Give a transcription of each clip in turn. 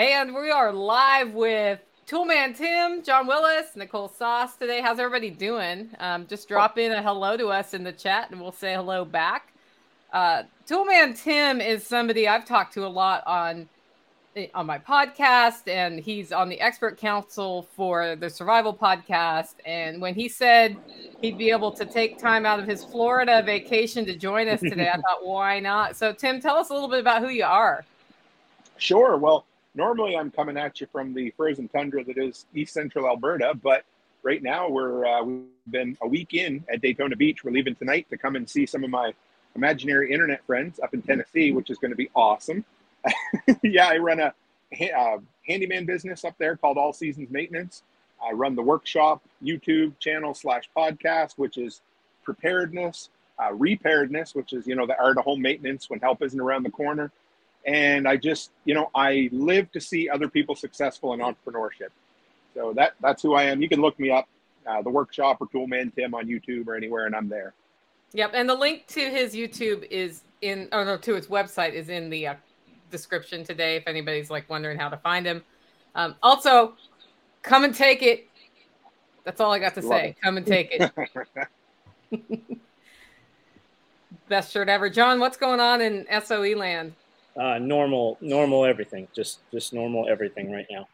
And we are live with Toolman Tim, John Willis, Nicole Sauce today. How's everybody doing? Um, just drop in a hello to us in the chat and we'll say hello back. Uh, Toolman Tim is somebody I've talked to a lot on eh, on my podcast, and he's on the expert council for the survival podcast. And when he said he'd be able to take time out of his Florida vacation to join us today, I thought, why not? So, Tim, tell us a little bit about who you are. Sure. Well, normally I'm coming at you from the frozen tundra that is East Central Alberta, but right now we're uh, we've been a week in at Daytona Beach. We're leaving tonight to come and see some of my imaginary internet friends up in Tennessee, which is going to be awesome. yeah, I run a uh, handyman business up there called All Seasons Maintenance. I run the workshop YouTube channel slash podcast, which is preparedness, uh, reparedness, which is you know the art of home maintenance when help isn't around the corner. And I just you know I live to see other people successful in entrepreneurship. So that that's who I am. You can look me up, uh, the workshop or Toolman Tim on YouTube or anywhere, and I'm there. Yep, and the link to his YouTube is in, oh no, to his website is in the uh, description today. If anybody's like wondering how to find him, um, also come and take it. That's all I got to Love say. It. Come and take it. Best shirt ever, John. What's going on in SOE land? Uh, normal, normal everything. Just, just normal everything right now.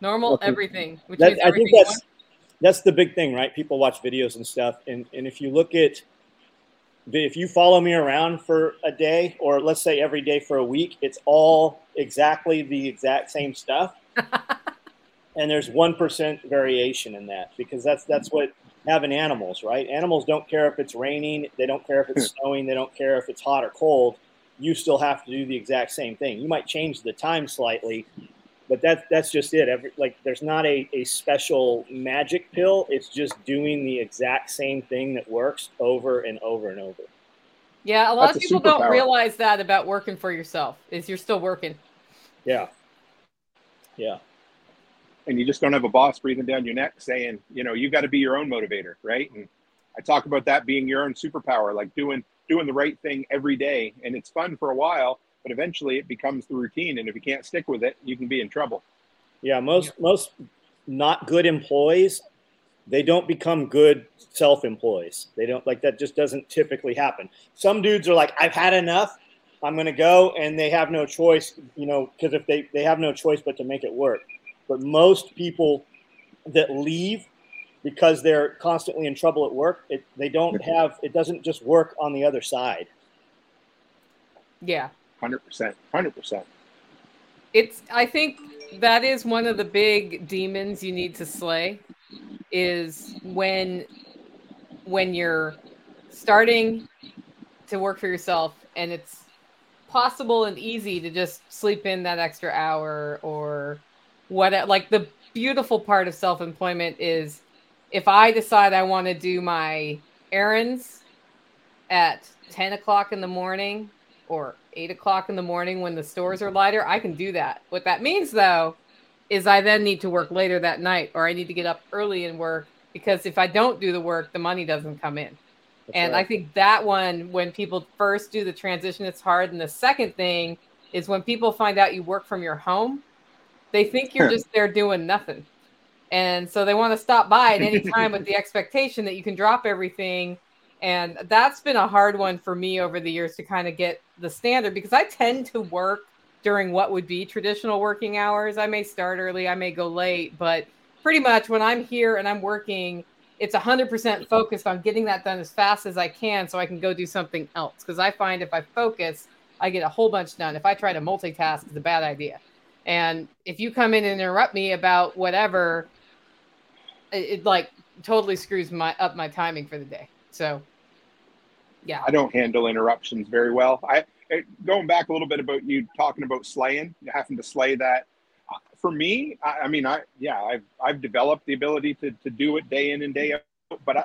Normal everything. Which that, I think that's that's the big thing, right? People watch videos and stuff, and and if you look at if you follow me around for a day, or let's say every day for a week, it's all exactly the exact same stuff. and there's one percent variation in that because that's that's what having animals, right? Animals don't care if it's raining, they don't care if it's snowing, they don't care if it's hot or cold. You still have to do the exact same thing. You might change the time slightly, but that's that's just it. Every like there's not a, a special magic pill. It's just doing the exact same thing that works over and over and over. Yeah, a lot that's of people don't realize that about working for yourself. Is you're still working. Yeah. Yeah. And you just don't have a boss breathing down your neck saying, you know, you've got to be your own motivator, right? And I talk about that being your own superpower, like doing doing the right thing every day, and it's fun for a while but eventually it becomes the routine and if you can't stick with it you can be in trouble. Yeah most yeah. most not good employees they don't become good self-employees. They don't like that just doesn't typically happen. Some dudes are like i've had enough. I'm going to go and they have no choice you know because if they they have no choice but to make it work. But most people that leave because they're constantly in trouble at work it, they don't have it doesn't just work on the other side yeah Hundred percent, hundred percent. It's. I think that is one of the big demons you need to slay. Is when when you're starting to work for yourself and it's possible and easy to just sleep in that extra hour or what like the beautiful part of self-employment is if i decide i want to do my errands at 10 o'clock in the morning or eight o'clock in the morning when the stores are lighter, I can do that. What that means though is I then need to work later that night or I need to get up early and work because if I don't do the work, the money doesn't come in. That's and right. I think that one, when people first do the transition, it's hard. And the second thing is when people find out you work from your home, they think you're just there doing nothing. And so they want to stop by at any time with the expectation that you can drop everything and that's been a hard one for me over the years to kind of get the standard because I tend to work during what would be traditional working hours. I may start early, I may go late, but pretty much when I'm here and I'm working, it's 100% focused on getting that done as fast as I can so I can go do something else. Because I find if I focus, I get a whole bunch done. If I try to multitask, it's a bad idea. And if you come in and interrupt me about whatever, it, it like totally screws my up my timing for the day. So, yeah, I don't handle interruptions very well. I going back a little bit about you talking about slaying, having to slay that. Uh, for me, I, I mean, I yeah, I've I've developed the ability to to do it day in and day out, but I.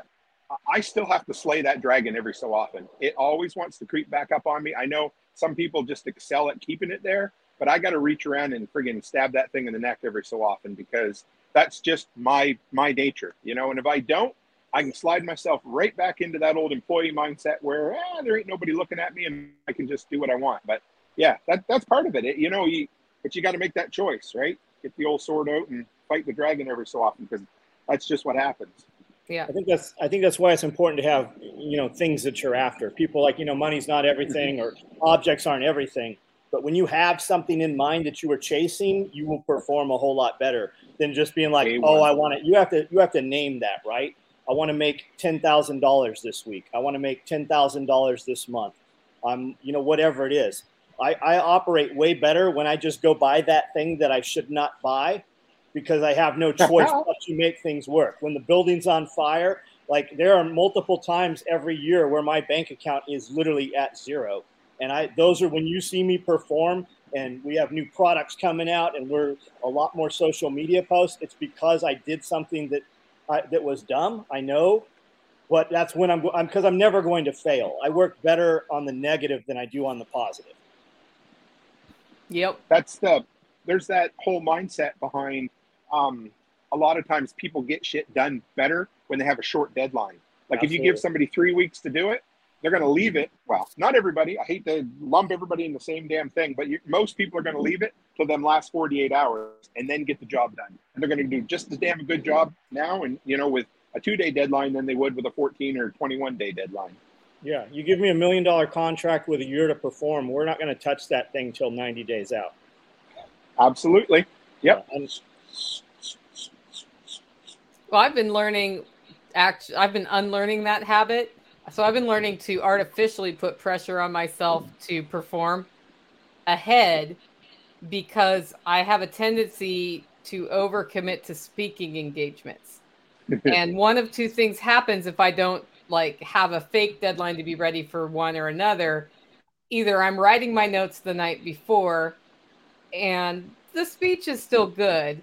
I still have to slay that dragon every so often. It always wants to creep back up on me. I know some people just excel at keeping it there, but I got to reach around and friggin' stab that thing in the neck every so often because that's just my my nature, you know. And if I don't, I can slide myself right back into that old employee mindset where eh, there ain't nobody looking at me and I can just do what I want. But yeah, that, that's part of it. it you know, you, but you got to make that choice, right? Get the old sword out and fight the dragon every so often because that's just what happens. Yeah. I think that's I think that's why it's important to have you know things that you're after. People like you know money's not everything or objects aren't everything, but when you have something in mind that you are chasing, you will perform a whole lot better than just being like, oh, I want it. You have to you have to name that, right? I want to make ten thousand dollars this week. I want to make ten thousand dollars this month. Um, you know, whatever it is. I, I operate way better when I just go buy that thing that I should not buy because I have no choice but to make things work. When the building's on fire, like there are multiple times every year where my bank account is literally at zero. And I those are when you see me perform and we have new products coming out and we're a lot more social media posts. It's because I did something that I, that was dumb. I know, but that's when I'm because I'm, because I'm never going to fail. I work better on the negative than I do on the positive. Yep. That's the there's that whole mindset behind um, a lot of times people get shit done better when they have a short deadline. Like Absolutely. if you give somebody three weeks to do it, they're going to leave it. Well, not everybody. I hate to lump everybody in the same damn thing, but you, most people are going to leave it till them last 48 hours and then get the job done. And they're going to do just as damn a good job now, and you know, with a two day deadline than they would with a 14 or 21 day deadline. Yeah, you give me a million dollar contract with a year to perform. We're not going to touch that thing till 90 days out. Absolutely. Yep. Uh, yeah, well, I've been learning. Act. I've been unlearning that habit. So I've been learning to artificially put pressure on myself to perform ahead because I have a tendency to overcommit to speaking engagements. and one of two things happens if I don't like have a fake deadline to be ready for one or another. Either I'm writing my notes the night before and the speech is still good,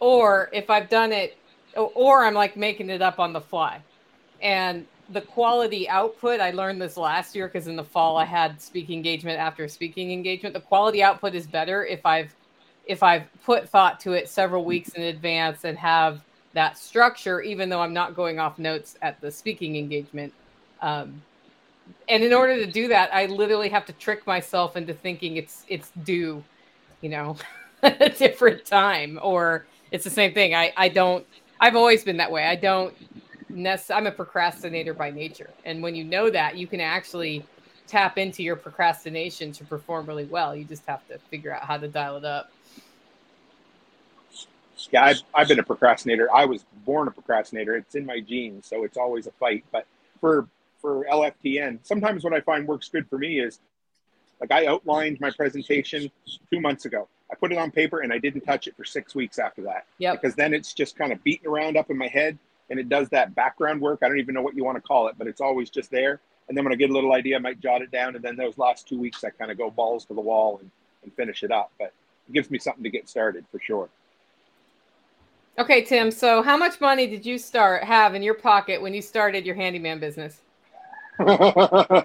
or if I've done it, or I'm like making it up on the fly. And the quality output, I learned this last year because in the fall I had speaking engagement after speaking engagement. The quality output is better if I've if I've put thought to it several weeks in advance and have that structure, even though I'm not going off notes at the speaking engagement. Um, and in order to do that, I literally have to trick myself into thinking it's it's due, you know, a different time, or it's the same thing. I I don't. I've always been that way. I don't I'm a procrastinator by nature. And when you know that, you can actually tap into your procrastination to perform really well. You just have to figure out how to dial it up. Yeah, I've, I've been a procrastinator. I was born a procrastinator. It's in my genes, so it's always a fight. But for for LFTN, sometimes what I find works good for me is like I outlined my presentation two months ago. I put it on paper and I didn't touch it for six weeks after that. Yeah. Because then it's just kind of beating around up in my head and it does that background work. I don't even know what you want to call it, but it's always just there. And then when I get a little idea, I might jot it down. And then those last two weeks, I kind of go balls to the wall and, and finish it up. But it gives me something to get started for sure. Okay, Tim. So, how much money did you start have in your pocket when you started your handyman business? uh,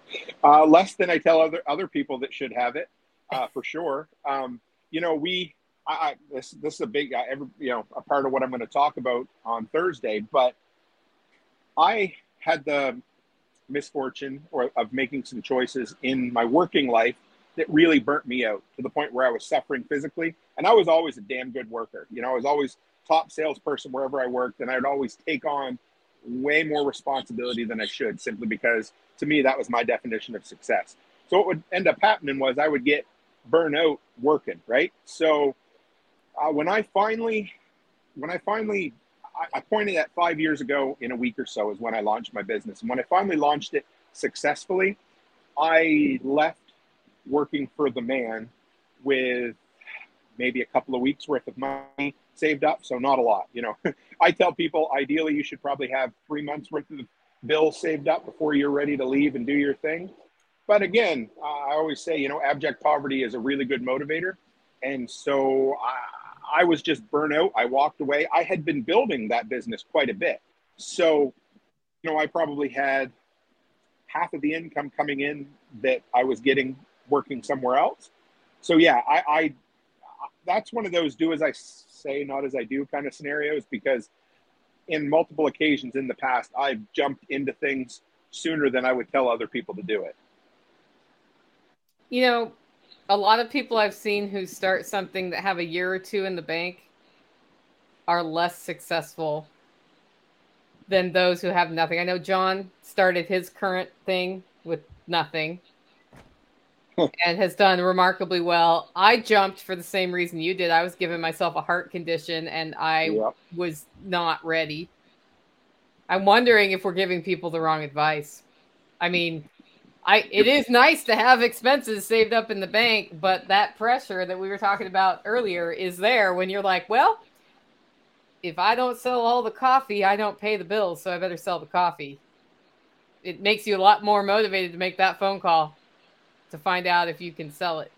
less than I tell other other people that should have it, uh, for sure. Um, you know, we I, this this is a big every, you know a part of what I'm going to talk about on Thursday. But I had the misfortune or of making some choices in my working life that really burnt me out to the point where I was suffering physically. And I was always a damn good worker. You know, I was always top salesperson wherever I worked, and I'd always take on way more responsibility than I should simply because to me that was my definition of success. So what would end up happening was I would get burnout working, right? So uh, when I finally, when I finally, I, I pointed at five years ago in a week or so is when I launched my business. And when I finally launched it successfully, I left working for the man with maybe a couple of weeks worth of money saved up. So not a lot, you know. I tell people ideally you should probably have three months worth of bills saved up before you're ready to leave and do your thing. But again, I always say, you know, abject poverty is a really good motivator. And so I, I was just burnt out. I walked away. I had been building that business quite a bit. So, you know, I probably had half of the income coming in that I was getting working somewhere else. So yeah, I, I that's one of those do as I say, not as I do kind of scenarios because in multiple occasions in the past, I've jumped into things sooner than I would tell other people to do it. You know, a lot of people I've seen who start something that have a year or two in the bank are less successful than those who have nothing. I know John started his current thing with nothing and has done remarkably well. I jumped for the same reason you did. I was giving myself a heart condition and I yep. was not ready. I'm wondering if we're giving people the wrong advice. I mean, I it is nice to have expenses saved up in the bank, but that pressure that we were talking about earlier is there when you're like, well, if I don't sell all the coffee, I don't pay the bills, so I better sell the coffee. It makes you a lot more motivated to make that phone call to find out if you can sell it.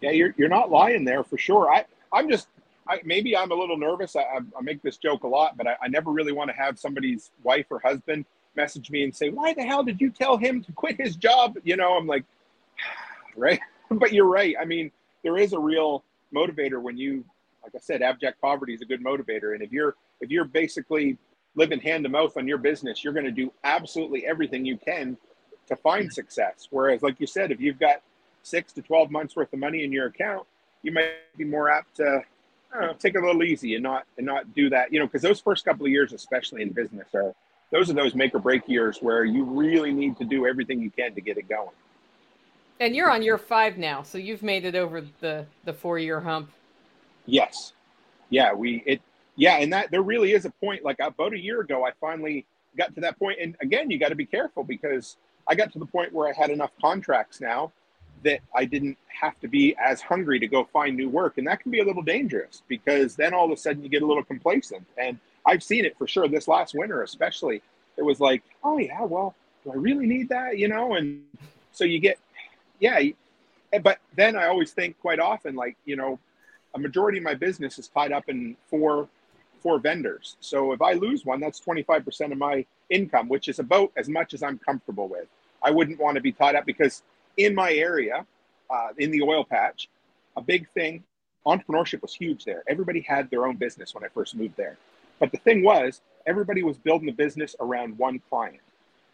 Yeah, you're you're not lying there for sure. I I'm just I, maybe I'm a little nervous. I, I, make this joke a lot, but I, I never really want to have somebody's wife or husband message me and say, "Why the hell did you tell him to quit his job?" You know, I'm like, right. but you're right. I mean, there is a real motivator when you, like I said, abject poverty is a good motivator, and if you're if you're basically living hand to mouth on your business, you're going to do absolutely everything you can to find success. Whereas, like you said, if you've got six to 12 months worth of money in your account, you might be more apt to know, take it a little easy and not and not do that. You know, because those first couple of years, especially in business, are those are those make or break years where you really need to do everything you can to get it going. And you're on year five now, so you've made it over the the four year hump. Yes, yeah, we it yeah, and that there really is a point. Like about a year ago, I finally got to that point, and again, you got to be careful because I got to the point where I had enough contracts now that I didn't have to be as hungry to go find new work. And that can be a little dangerous because then all of a sudden you get a little complacent. And I've seen it for sure this last winter, especially. It was like, oh, yeah, well, do I really need that? You know? And so you get, yeah. But then I always think quite often, like, you know, a majority of my business is tied up in four four vendors. So if I lose one, that's 25% of my income, which is about as much as I'm comfortable with. I wouldn't want to be tied up because in my area, uh, in the oil patch, a big thing, entrepreneurship was huge there. Everybody had their own business when I first moved there. But the thing was, everybody was building a business around one client.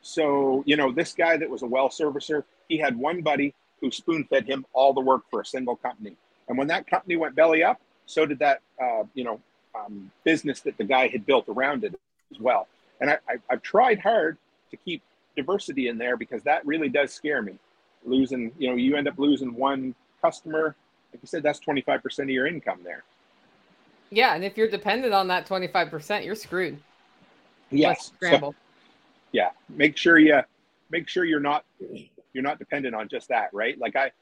So, you know, this guy that was a well servicer, he had one buddy who spoon fed him all the work for a single company. And when that company went belly up, so did that, uh, you know, um, business that the guy had built around it as well. And I, I, I've tried hard to keep diversity in there because that really does scare me. Losing, you know, you end up losing one customer. Like you said, that's 25% of your income there. Yeah. And if you're dependent on that 25%, you're screwed. Yes. scramble. So, yeah. Make sure you make sure you're not you're not dependent on just that, right? Like I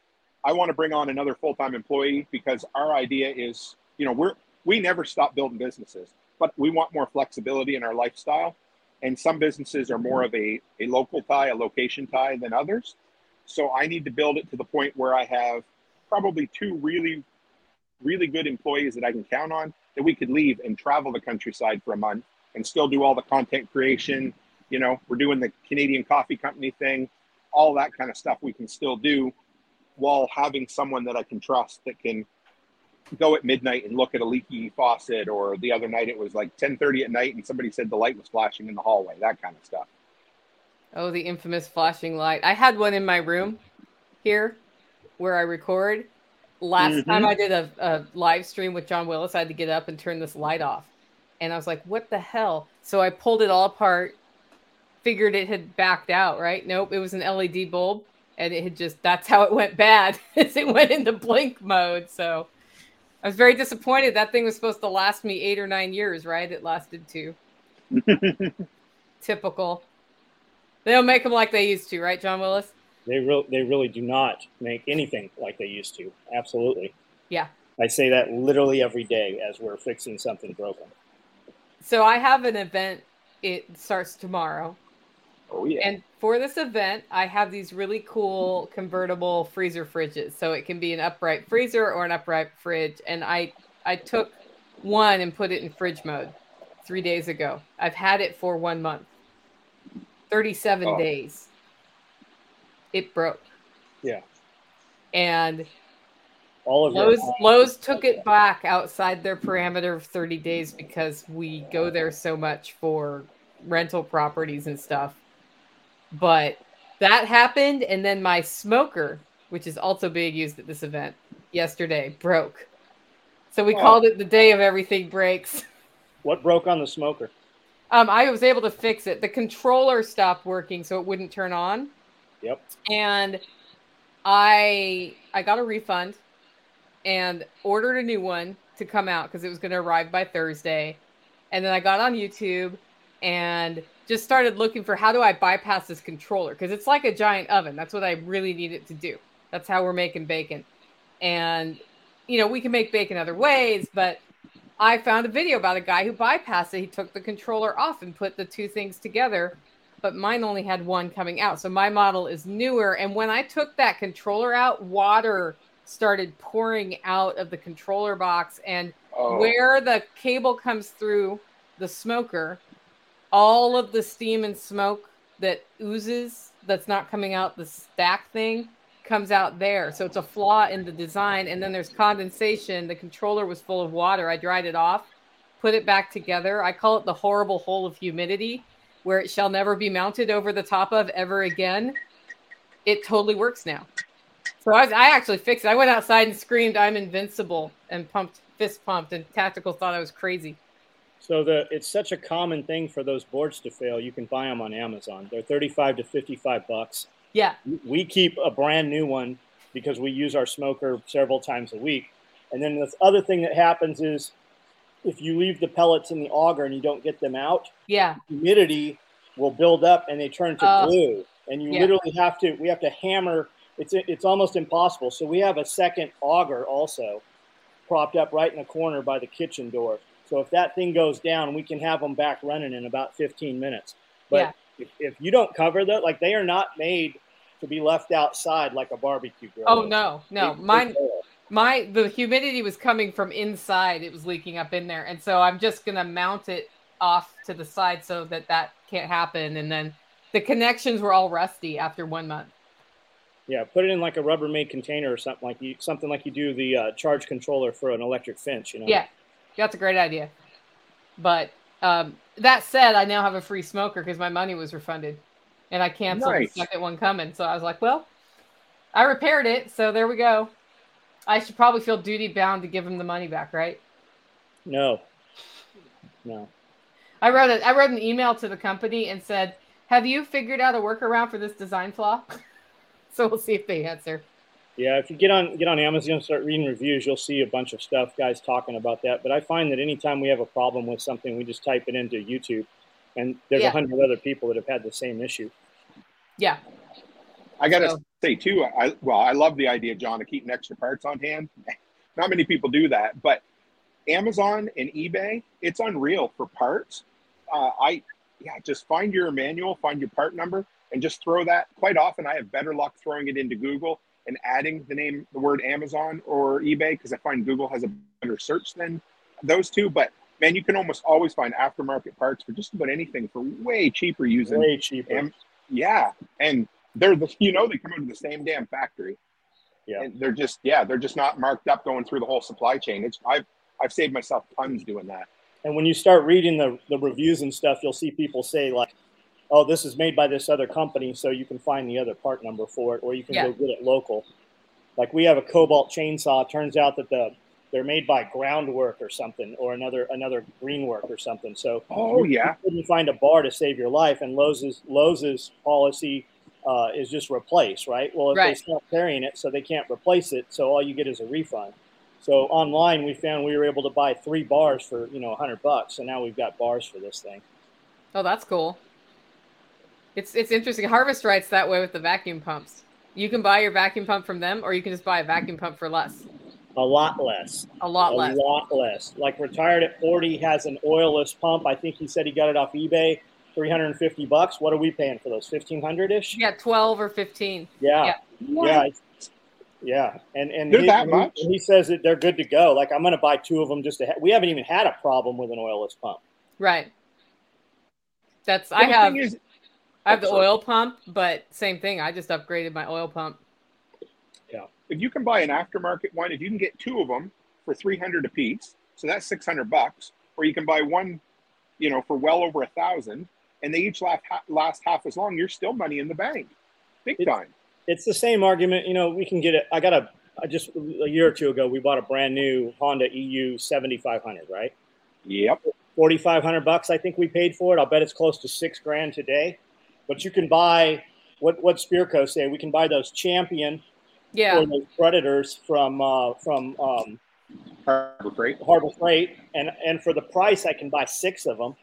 I want to bring on another full-time employee because our idea is, you know, we're we never stop building businesses, but we want more flexibility in our lifestyle. And some businesses are more of a, a local tie, a location tie than others. So I need to build it to the point where I have probably two really, really good employees that I can count on that we could leave and travel the countryside for a month and still do all the content creation. You know, we're doing the Canadian Coffee Company thing, all that kind of stuff we can still do while having someone that I can trust that can go at midnight and look at a leaky faucet or the other night it was like 10:30 at night and somebody said the light was flashing in the hallway that kind of stuff oh the infamous flashing light i had one in my room here where i record last mm-hmm. time i did a, a live stream with john willis i had to get up and turn this light off and i was like what the hell so i pulled it all apart figured it had backed out right nope it was an led bulb and it had just that's how it went bad as it went into blink mode so I was very disappointed. That thing was supposed to last me eight or nine years, right? It lasted two. Typical. They don't make them like they used to, right, John Willis? They really, they really do not make anything like they used to. Absolutely. Yeah. I say that literally every day as we're fixing something broken. So I have an event. It starts tomorrow. Oh yeah. And for this event, I have these really cool convertible freezer fridges. So it can be an upright freezer or an upright fridge. And I I took one and put it in fridge mode three days ago. I've had it for one month. 37 oh. days. It broke. Yeah. And all of Lowe's, Lowe's took it back outside their parameter of 30 days because we go there so much for rental properties and stuff but that happened, and then my smoker, which is also being used at this event, yesterday broke. So we oh. called it the day of everything breaks. What broke on the smoker? Um, I was able to fix it. The controller stopped working, so it wouldn't turn on. Yep. And I I got a refund and ordered a new one to come out because it was going to arrive by Thursday. And then I got on YouTube and just started looking for how do I bypass this controller because it's like a giant oven. That's what I really need it to do. That's how we're making bacon. And you know, we can make bacon other ways, but I found a video about a guy who bypassed it. He took the controller off and put the two things together, but mine only had one coming out. So my model is newer. And when I took that controller out, water started pouring out of the controller box. And oh. where the cable comes through the smoker, all of the steam and smoke that oozes that's not coming out the stack thing comes out there. So it's a flaw in the design. And then there's condensation. The controller was full of water. I dried it off, put it back together. I call it the horrible hole of humidity, where it shall never be mounted over the top of ever again. It totally works now. So I, was, I actually fixed it. I went outside and screamed, "I'm invincible!" and pumped, fist pumped, and Tactical thought I was crazy. So the it's such a common thing for those boards to fail. You can buy them on Amazon. They're 35 to 55 bucks. Yeah. We keep a brand new one because we use our smoker several times a week. And then the other thing that happens is if you leave the pellets in the auger and you don't get them out, yeah, humidity will build up and they turn to uh, glue. And you yeah. literally have to we have to hammer it's it's almost impossible. So we have a second auger also propped up right in the corner by the kitchen door. So if that thing goes down, we can have them back running in about 15 minutes. But yeah. if, if you don't cover that, like they are not made to be left outside like a barbecue grill. Oh no, no, they, mine. My the humidity was coming from inside; it was leaking up in there, and so I'm just gonna mount it off to the side so that that can't happen. And then the connections were all rusty after one month. Yeah, put it in like a Rubbermaid container or something like you something like you do the uh, charge controller for an electric fence. You know. Yeah, that's a great idea. But um, that said, I now have a free smoker because my money was refunded, and I canceled nice. the second one coming. So I was like, well, I repaired it, so there we go. I should probably feel duty bound to give him the money back, right? No. No. I wrote a, I wrote an email to the company and said, "Have you figured out a workaround for this design flaw?" so we'll see if they answer. Yeah, if you get on get on Amazon and start reading reviews, you'll see a bunch of stuff, guys talking about that. But I find that anytime we have a problem with something, we just type it into YouTube, and there's a yeah. hundred other people that have had the same issue. Yeah. I gotta so. say too, I well, I love the idea, John, of keeping extra parts on hand. Not many people do that, but Amazon and eBay, it's unreal for parts. Uh, I yeah, just find your manual, find your part number, and just throw that. Quite often, I have better luck throwing it into Google and adding the name, the word Amazon or eBay, because I find Google has a better search than those two. But man, you can almost always find aftermarket parts for just about anything for way cheaper using. Way cheaper. Am- yeah, and they're the you know they come out of the same damn factory. Yeah, and they're just yeah they're just not marked up going through the whole supply chain. It's I've I've saved myself tons doing that. And when you start reading the the reviews and stuff, you'll see people say like oh, this is made by this other company, so you can find the other part number for it, or you can yeah. go get it local. Like we have a Kobalt chainsaw. Turns out that the they're made by Groundwork or something, or another another Greenwork or something. So oh yeah, you couldn't find a bar to save your life, and Lowe's Lowe's policy uh, is just replace, right? Well, if right. they stop carrying it, so they can't replace it, so all you get is a refund. So online, we found we were able to buy three bars for you know hundred bucks, so now we've got bars for this thing. Oh, that's cool. It's it's interesting. Harvest Right's that way with the vacuum pumps. You can buy your vacuum pump from them, or you can just buy a vacuum pump for less. A lot less. A lot a less. A lot less. Like retired at 40 has an oilless pump. I think he said he got it off eBay, 350 bucks. What are we paying for those? 1500 ish? Yeah, 12 or 15. Yeah. Yeah. Yeah. yeah. And and they're he, that much. He, he says that they're good to go. Like I'm going to buy two of them just to. Ha- we haven't even had a problem with an oilless pump. Right. That's I have. Is, I have the oil pump, but same thing. I just upgraded my oil pump. Yeah. If you can buy an aftermarket one, if you can get two of them for 300 a piece, so that's 600 bucks, or you can buy one, you know, for well over a thousand, and they each last, last half as long, you're still money in the bank. big It's- time. It's the same argument. You know, we can get it. I got a. I just a year or two ago, we bought a brand new Honda EU 7500, right? Yep. 4,500 bucks. I think we paid for it. I'll bet it's close to six grand today. But you can buy what what Spearco say. We can buy those Champion Yeah. or those Predators from uh, from um, Harbor Freight. Harbor Freight, and and for the price, I can buy six of them.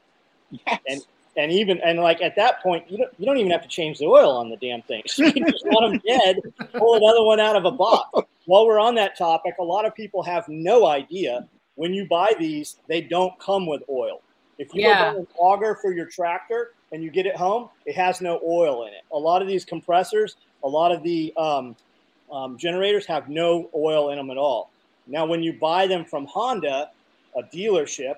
Yes. And- And even and like at that point, you don't you don't even have to change the oil on the damn thing. You just let them dead, pull another one out of a box. While we're on that topic, a lot of people have no idea when you buy these, they don't come with oil. If you Yeah. go an auger for your tractor and you get it home, it has no oil in it. A lot of these compressors, a lot of the um, um, generators have no oil in them at all. Now, when you buy them from Honda, a dealership,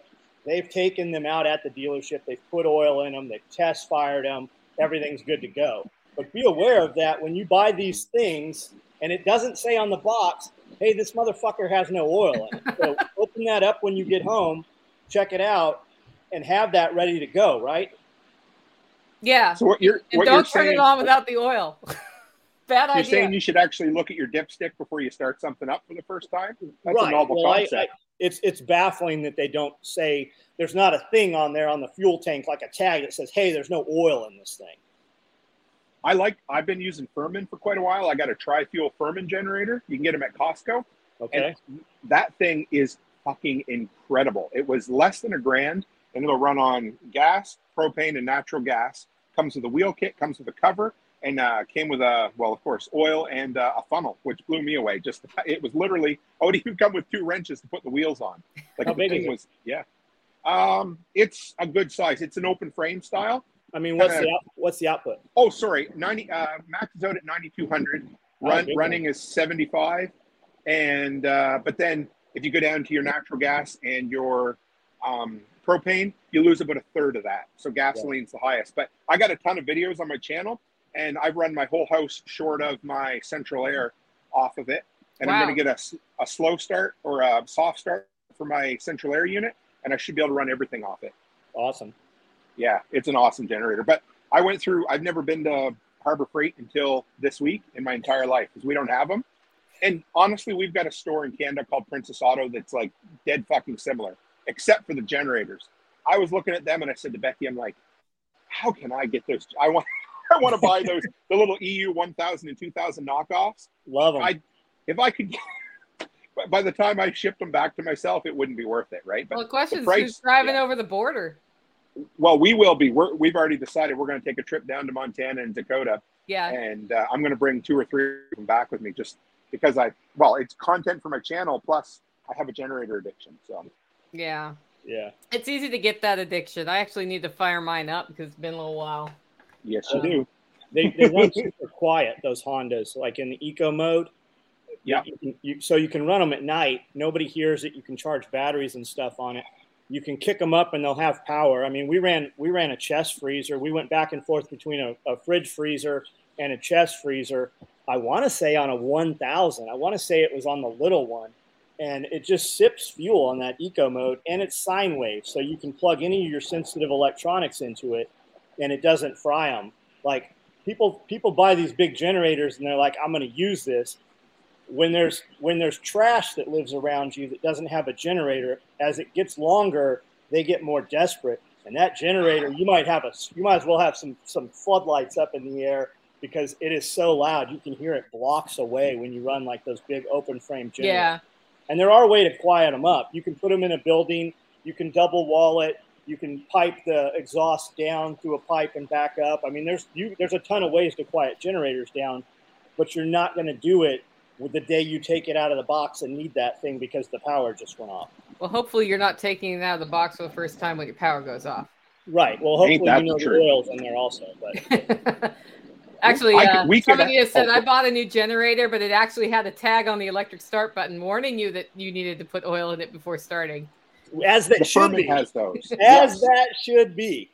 they've taken them out at the dealership. They've put oil in them. They've test fired them. Everything's good to go. But be aware of that when you buy these things, and it doesn't say on the box, "Hey, this motherfucker has no oil in it." So open that up when you get home, check it out, and have that ready to go. Right? Yeah. So what you're And what you're don't turn saying, it on without the oil. Bad you're idea. saying you should actually look at your dipstick before you start something up for the first time. That's right. a novel Well, I- concept. I- it's it's baffling that they don't say there's not a thing on there on the fuel tank like a tag that says, "Hey, there's no oil in this thing." I like. I've been using Firman for quite a while. I got a tri-fuel Firman generator. You can get them at Costco. Okay. And that thing is fucking incredible. It was less than a grand, and it'll run on gas, propane, and natural gas. Comes with a wheel kit, comes with a cover, and uh, came with a well, of course, oil and uh, a funnel, which blew me away. Just it was literally. I would even come with two wrenches to put the wheels on. Like How big is it? was, yeah. Um, it's a good size. It's an open frame style. I mean, what's kinda- the out, what's the output? Oh, sorry, ninety. Uh, max is out at ninety two hundred. Oh, Run big running is seventy five, and uh, but then if you go down to your natural gas and your um, propane, you lose about a third of that. So gasoline's the highest. But I got a ton of videos on my channel, and I've run my whole house short of my central air off of it, and I'm going to get a, a slow start or a soft start for my central air unit, and I should be able to run everything off it. Awesome. Yeah, it's an awesome generator. But I went through. I've never been to Harbor Freight until this week in my entire life because we don't have them. And honestly, we've got a store in Canada called Princess Auto that's like dead fucking similar, except for the generators. I was looking at them and I said to Becky, I'm like, how can I get those? I want, I want to buy those the little EU 1000 and 2000 knockoffs. Love them. I- If I could. By the time I shipped them back to myself, it wouldn't be worth it, right? But well, the question is price- who's driving yeah. over the border? well, we will be. We're, we've already decided we're going to take a trip down to Montana and Dakota Yeah. and uh, I'm going to bring two or three of them back with me just because I well, it's content for my channel. Plus, I have a generator addiction. So Yeah. yeah. It's easy to get that addiction. I actually need to fire mine up because it's been a little while. Yes, you Um, do. They, they run super quiet, those Hondas, like in the eco mode. Yeah. You can- you- so you can run them at night. Nobody hears it. You can charge batteries and stuff on it. You can kick them up and they'll have power. I mean, we ran we ran a chest freezer. We went back and forth between a, a fridge freezer and a chest freezer. I want to say on a 1000. I want to say it was on the little one. And it just sips fuel on that eco mode and it's sine wave. So you can plug any of your sensitive electronics into it and it doesn't fry them. Like people people buy these big generators and they're like i'm going to use this when there's when there's trash that lives around you that doesn't have a generator as it gets longer they get more desperate and that generator you might have a you might as well have some some floodlights up in the air because it is so loud you can hear it blocks away when you run like those big open frame generators Yeah. and there are ways to quiet them up. You can put them in a building. You can double wall it. You can pipe the exhaust down through a pipe and back up. I mean, there's you, there's a ton of ways to quiet generators down, but you're not going to do it with the day you take it out of the box and need that thing because the power just went off. Well, hopefully you're not taking it out of the box for the first time when your power goes off. Right. Well, hopefully that you know the the oil's in there also. But actually, I uh, we could- somebody has said oh. I bought a new generator, but it actually had a tag on the electric start button warning you that you needed to put oil in it before starting. As that The should Firman be, has those. as Yes. that should be.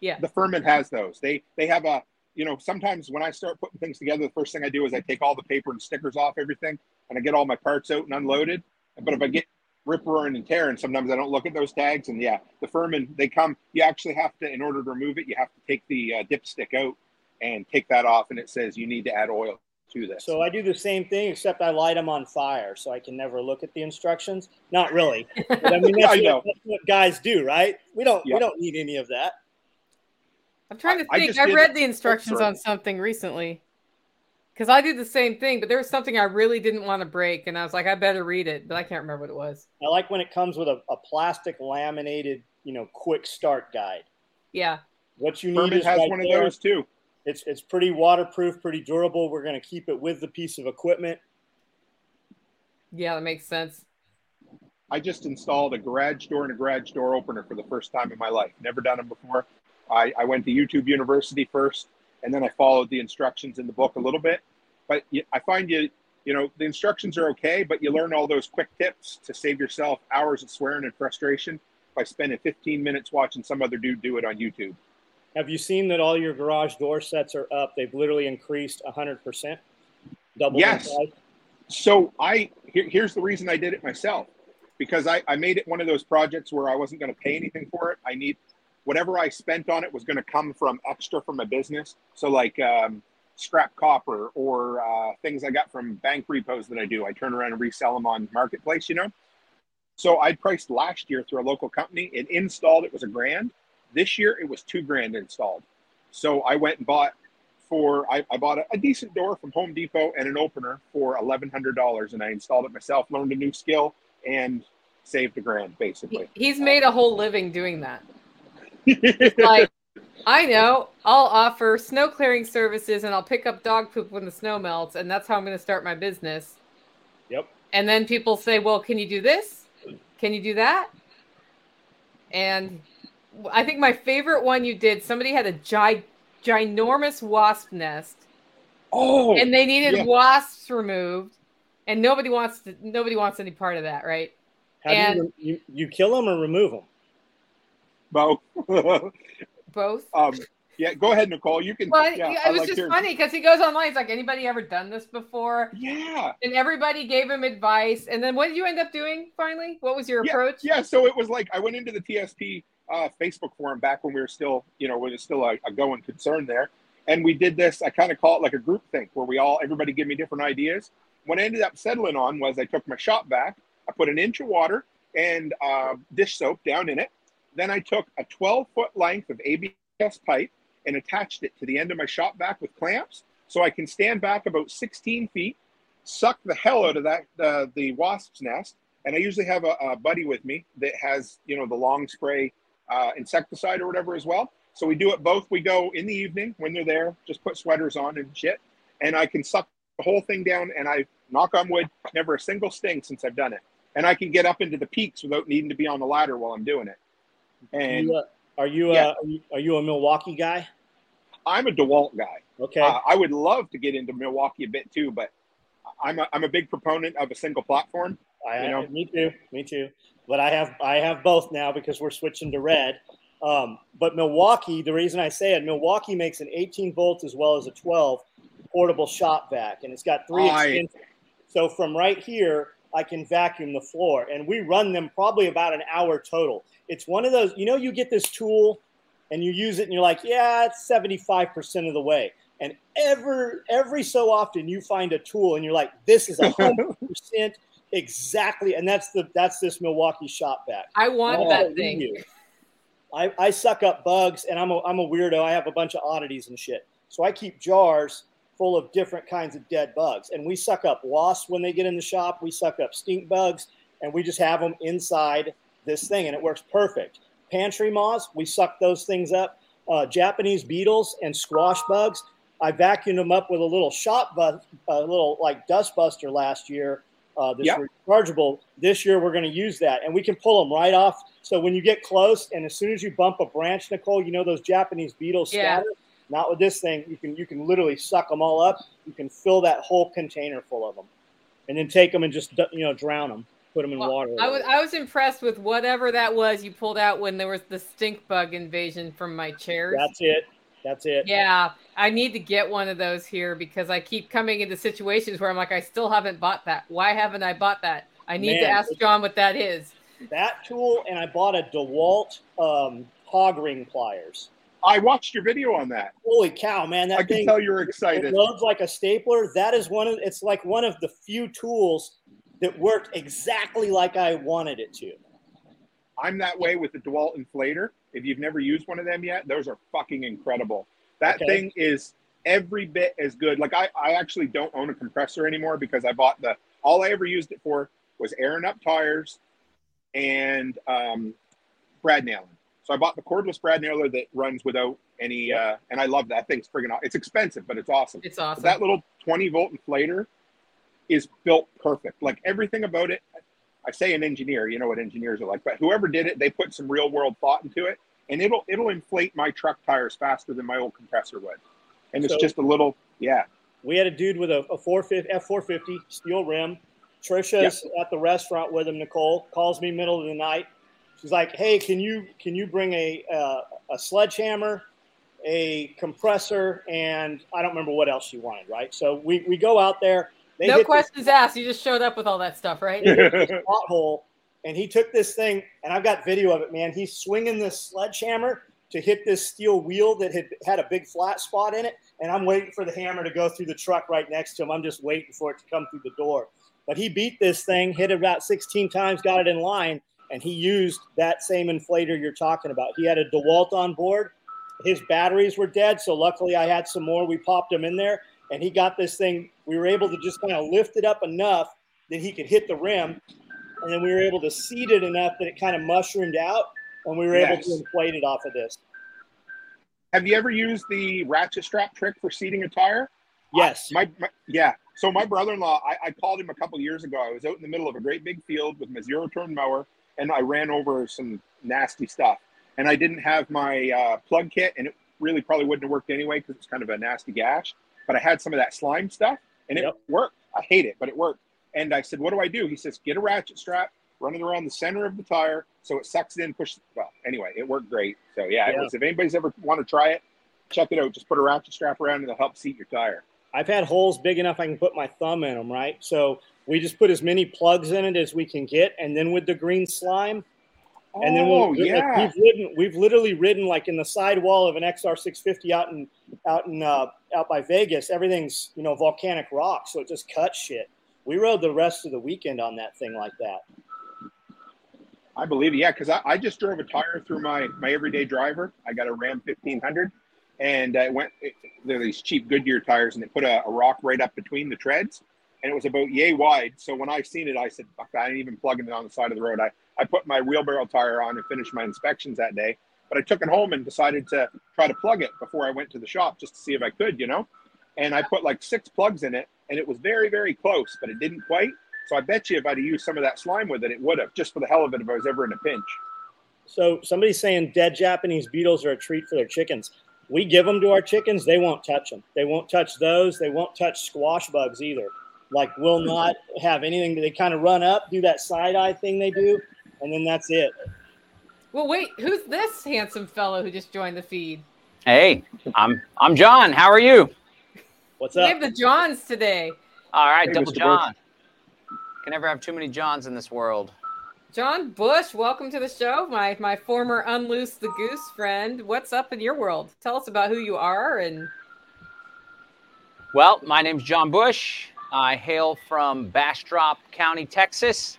Yeah. The Firman has those. They they have a you know sometimes when I start putting things together, the first thing I do is I take all the paper and stickers off everything, and I get all my parts out and unloaded. But if I get rip roaring and tearing, sometimes I don't look at those tags. And yeah, the Firman they come. You actually have to in order to remove it, you have to take the uh, dipstick out and take that off, and it says you need to add oil to this. So I do the same thing, except I light them on fire, so I can never look at the instructions. Not really. But I mean, that's, I know. what, that's what guys do, right? We don't. Yeah. We don't need any of that. I'm trying to I- I think. I, read the instructions on something recently because I did the same thing, but there was something I really didn't want to break, and I was like, I better read it, but I can't remember what it was. I like when it comes with a, a plastic laminated, you know, quick start guide. Yeah, What you need Firman is has right one of those too. It's it's pretty waterproof, pretty durable. We're going to keep it with the piece of equipment. yeah, that makes sense. I just installed a garage door and a garage door opener for the first time in my life. Never done them before. I, I went to YouTube University first, and then I followed the instructions in the book a little bit. But I find you, you know, the instructions are okay, but you learn all those quick tips to save yourself hours of swearing and frustration by spending 15 minutes watching some other dude do it on YouTube. Have you seen that all your garage door sets are up? They've literally increased 100%. Double Yes. So I here, here's the reason I did it myself because I, I made it one of those projects where I wasn't going to pay anything for it. I need whatever I spent on it was going to come from extra from my business. So like um, scrap copper or uh, things I got from bank repos that I do. I turn around and resell them on marketplace. You know. So I priced last year through a local company. It installed it was a grand. This year it was two grand installed. So I went and bought for I, I bought a, a decent door from Home Depot and an opener for eleven hundred dollars, and I installed it myself. Learned a new skill and saved a grand He, basically. he's made a whole living doing that. Like, I know I'll offer snow clearing services, and I'll pick up dog poop when the snow melts, and that's how I'm going to start my business. Yep. And then people say, "Well, can you do this? Can you do that?" And I think my favorite one you did. Somebody had a gi- ginormous wasp nest, oh, and they needed yeah. wasps removed, and nobody wants to. Nobody wants any part of that, right? How do And- you, you you kill them or remove them? Both. Both. um, yeah, go ahead, Nicole. You can. Well, yeah, it I was like just hearing- funny because he goes online. He's like, anybody ever done this before? Yeah, And everybody gave him advice. And then what did you end up doing finally? What was your approach? yeah. So it was like I went into the TSP uh, Facebook forum back when we were still, you know, when it was still a, a going concern there, and we did this. I kind of call it like a group think, where we all everybody give me different ideas. What I ended up settling on was I took my shop vac, I put an inch of water and uh, dish soap down in it. Then I took a 12 foot length of ABS pipe and attached it to the end of my shop vac with clamps, so I can stand back about 16 feet, suck the hell out of that uh, the wasp's nest. And I usually have a, a buddy with me that has, you know, the long spray uh, insecticide or whatever as well. So we do it both. We go in the evening when they're there, just put sweaters on and shit, and I can suck the whole thing down. And I knock on wood, never a single sting since I've done it. And I can get up into the peaks without needing to be on the ladder while I'm doing it. And You, uh, are you Yeah. uh, are you, are you a Milwaukee guy? I'm a DeWalt guy. Okay. Uh, I would love to get into Milwaukee a bit too, but I'm a, I'm a big proponent of a single platform. I, you know. me too. Me too. But I have I have both now because we're switching to red. Um, but Milwaukee, the reason I say it, Milwaukee makes an 18 volt as well as a 12 portable shop vac, and it's got three I- extensions. So from right here, I can vacuum the floor, and we run them probably about an hour total. It's one of those, you know, you get this tool and you use it, and you're like, yeah, it's 75% of the way. And ever every so often, you find a tool, and you're like, this is a hundred percent exactly, and that's the that's this Milwaukee shop vac. I want Oh, that thing. you. I, I suck up bugs and I'm a, I'm a weirdo. I have a bunch of oddities and shit. So I keep jars full of different kinds of dead bugs. And we suck up wasps when they get in the shop. We suck up stink bugs and we just have them inside this thing and it works perfect. Pantry moths, we suck those things up. Uh, Japanese beetles and squash bugs, I vacuumed them up with a little shop bus, a little like dust buster last year. Uh, this Yep. rechargeable. This year we're going to use that, and we can pull them right off. So when you get close, and as soon as you bump a branch, Nicole, you know those Japanese beetles Yeah. scatter. Not with this thing. You can you can literally suck them all up. You can fill that whole container full of them, and then take them and just you know drown them. Put them in Well, water. I was I was impressed with whatever that was you pulled out when there was the stink bug invasion from my chairs. That's it. That's it. yeah, I need to get one of those here because I keep coming into situations where I'm like, I still haven't bought that. Why haven't I bought that? I need to ask John what that is. That tool, and I bought a DeWalt um, hog ring pliers. I watched your video on that. Holy cow, man! That I can thing, tell you're excited. it excited. loads like a stapler. That is one of it's like one of the few tools that worked exactly like I wanted it to. I'm that way with the DeWalt inflator. If you've never used one of them yet, those are fucking incredible. That Okay. thing is every bit as good. Like I, I actually don't own a compressor anymore because I bought the all I ever used it for was airing up tires and um, brad nailing. So I bought the cordless brad nailer that runs without any uh, and I love that thing's friggin' awesome. it's expensive, but it's awesome. It's awesome. That little 20 volt inflator is built perfect. Like everything about it, I say an engineer, you know what engineers are like, but whoever did it, they put some real world thought into it, and it'll it'll inflate my truck tires faster than my old compressor would. And it's So- just a little, yeah. We had a dude with a, a 450 F450 steel rim. Trisha's at the restaurant with him. Nicole calls me middle of the night. She's like, "Hey, can you can you bring a uh, a sledgehammer, a compressor, and I don't remember what else she wanted, right?" So we, we go out there. They no questions asked. You just showed up with all that stuff, right? this pothole, and he took this thing, and I've got video of it, man. He's swinging this sledgehammer to hit this steel wheel that had had a big flat spot in it, and I'm waiting for the hammer to go through the truck right next to him. I'm just waiting for it to come through the door. But he beat this thing, hit it about 16 times, got it in line, and he used that same inflator you're talking about. He had a DeWalt on board. His batteries were dead, so luckily I had some more. We popped them in there, and he got this thing. We were able to just kind of lift it up enough that he could hit the rim, and then we were able to seat it enough that it kind of mushroomed out, and we were able to inflate it off of this. Have you ever used the ratchet strap trick for seating a tire? Yes. My, my yeah. So my brother-in-law, I, I called him a couple years ago. I was out in the middle of a great big field with my zero-turn mower, and I ran over some nasty stuff. And I didn't have my uh, plug kit, and it really probably wouldn't have worked anyway because it's kind of a nasty gash. But I had some of that slime stuff, and it Yep. worked. I hate it, but it worked. And I said, "What do I do?" He says, "Get a ratchet strap, run it around the center of the tire, so it sucks it in, push." Well, anyway, it worked great. So yeah, Yeah. was, if anybody's ever want to try it, check it out. Just put a ratchet strap around, and it'll help seat your tire. I've had holes big enough I can put my thumb in them, right? So we just put as many plugs in it as we can get, and then with the green slime, and then we'll, oh like, yeah, we've ridden, we've literally ridden like in the sidewall of an XR650 out in out in uh, out by Vegas. Everything's you know volcanic rock, so it just cuts shit. We rode the rest of the weekend on that thing like that. I believe it. Yeah, because I, I just drove a tire through my my everyday driver. I got a Ram fifteen hundred, and uh, I went. It, they're these cheap Goodyear tires, and they put a, a rock right up between the treads, and it was about yay wide. So when I seen it, I said, "Fuck, I ain't even plugging it on the side of the road." I I put my wheelbarrow tire on and finished my inspections that day. But I took it home and decided to try to plug it before I went to the shop just to see if I could, you know. And I put like six plugs in it, and it was very very close, but it didn't quite. So I bet you if I'd used some of that slime with it, it would have, just for the hell of it, if I was ever in a pinch. So somebody's saying dead Japanese beetles are a treat for their chickens. We give them to our chickens, they won't touch them. They won't touch those. They won't touch squash bugs either. Like, will not have anything. They kind of run up, do that side eye thing they do, and then that's it. Well, wait, who's this handsome fellow who just joined the feed? Hey, I'm I'm John. How are you? What's up? We have the Johns today. All right, Hey, double Mr. John. Can never have too many Johns in this world. John Bush, welcome to the show. My my former Unloose the Goose friend. What's up in your world? Tell us about who you are and Well, my name's John Bush. I hail from Bastrop County, Texas,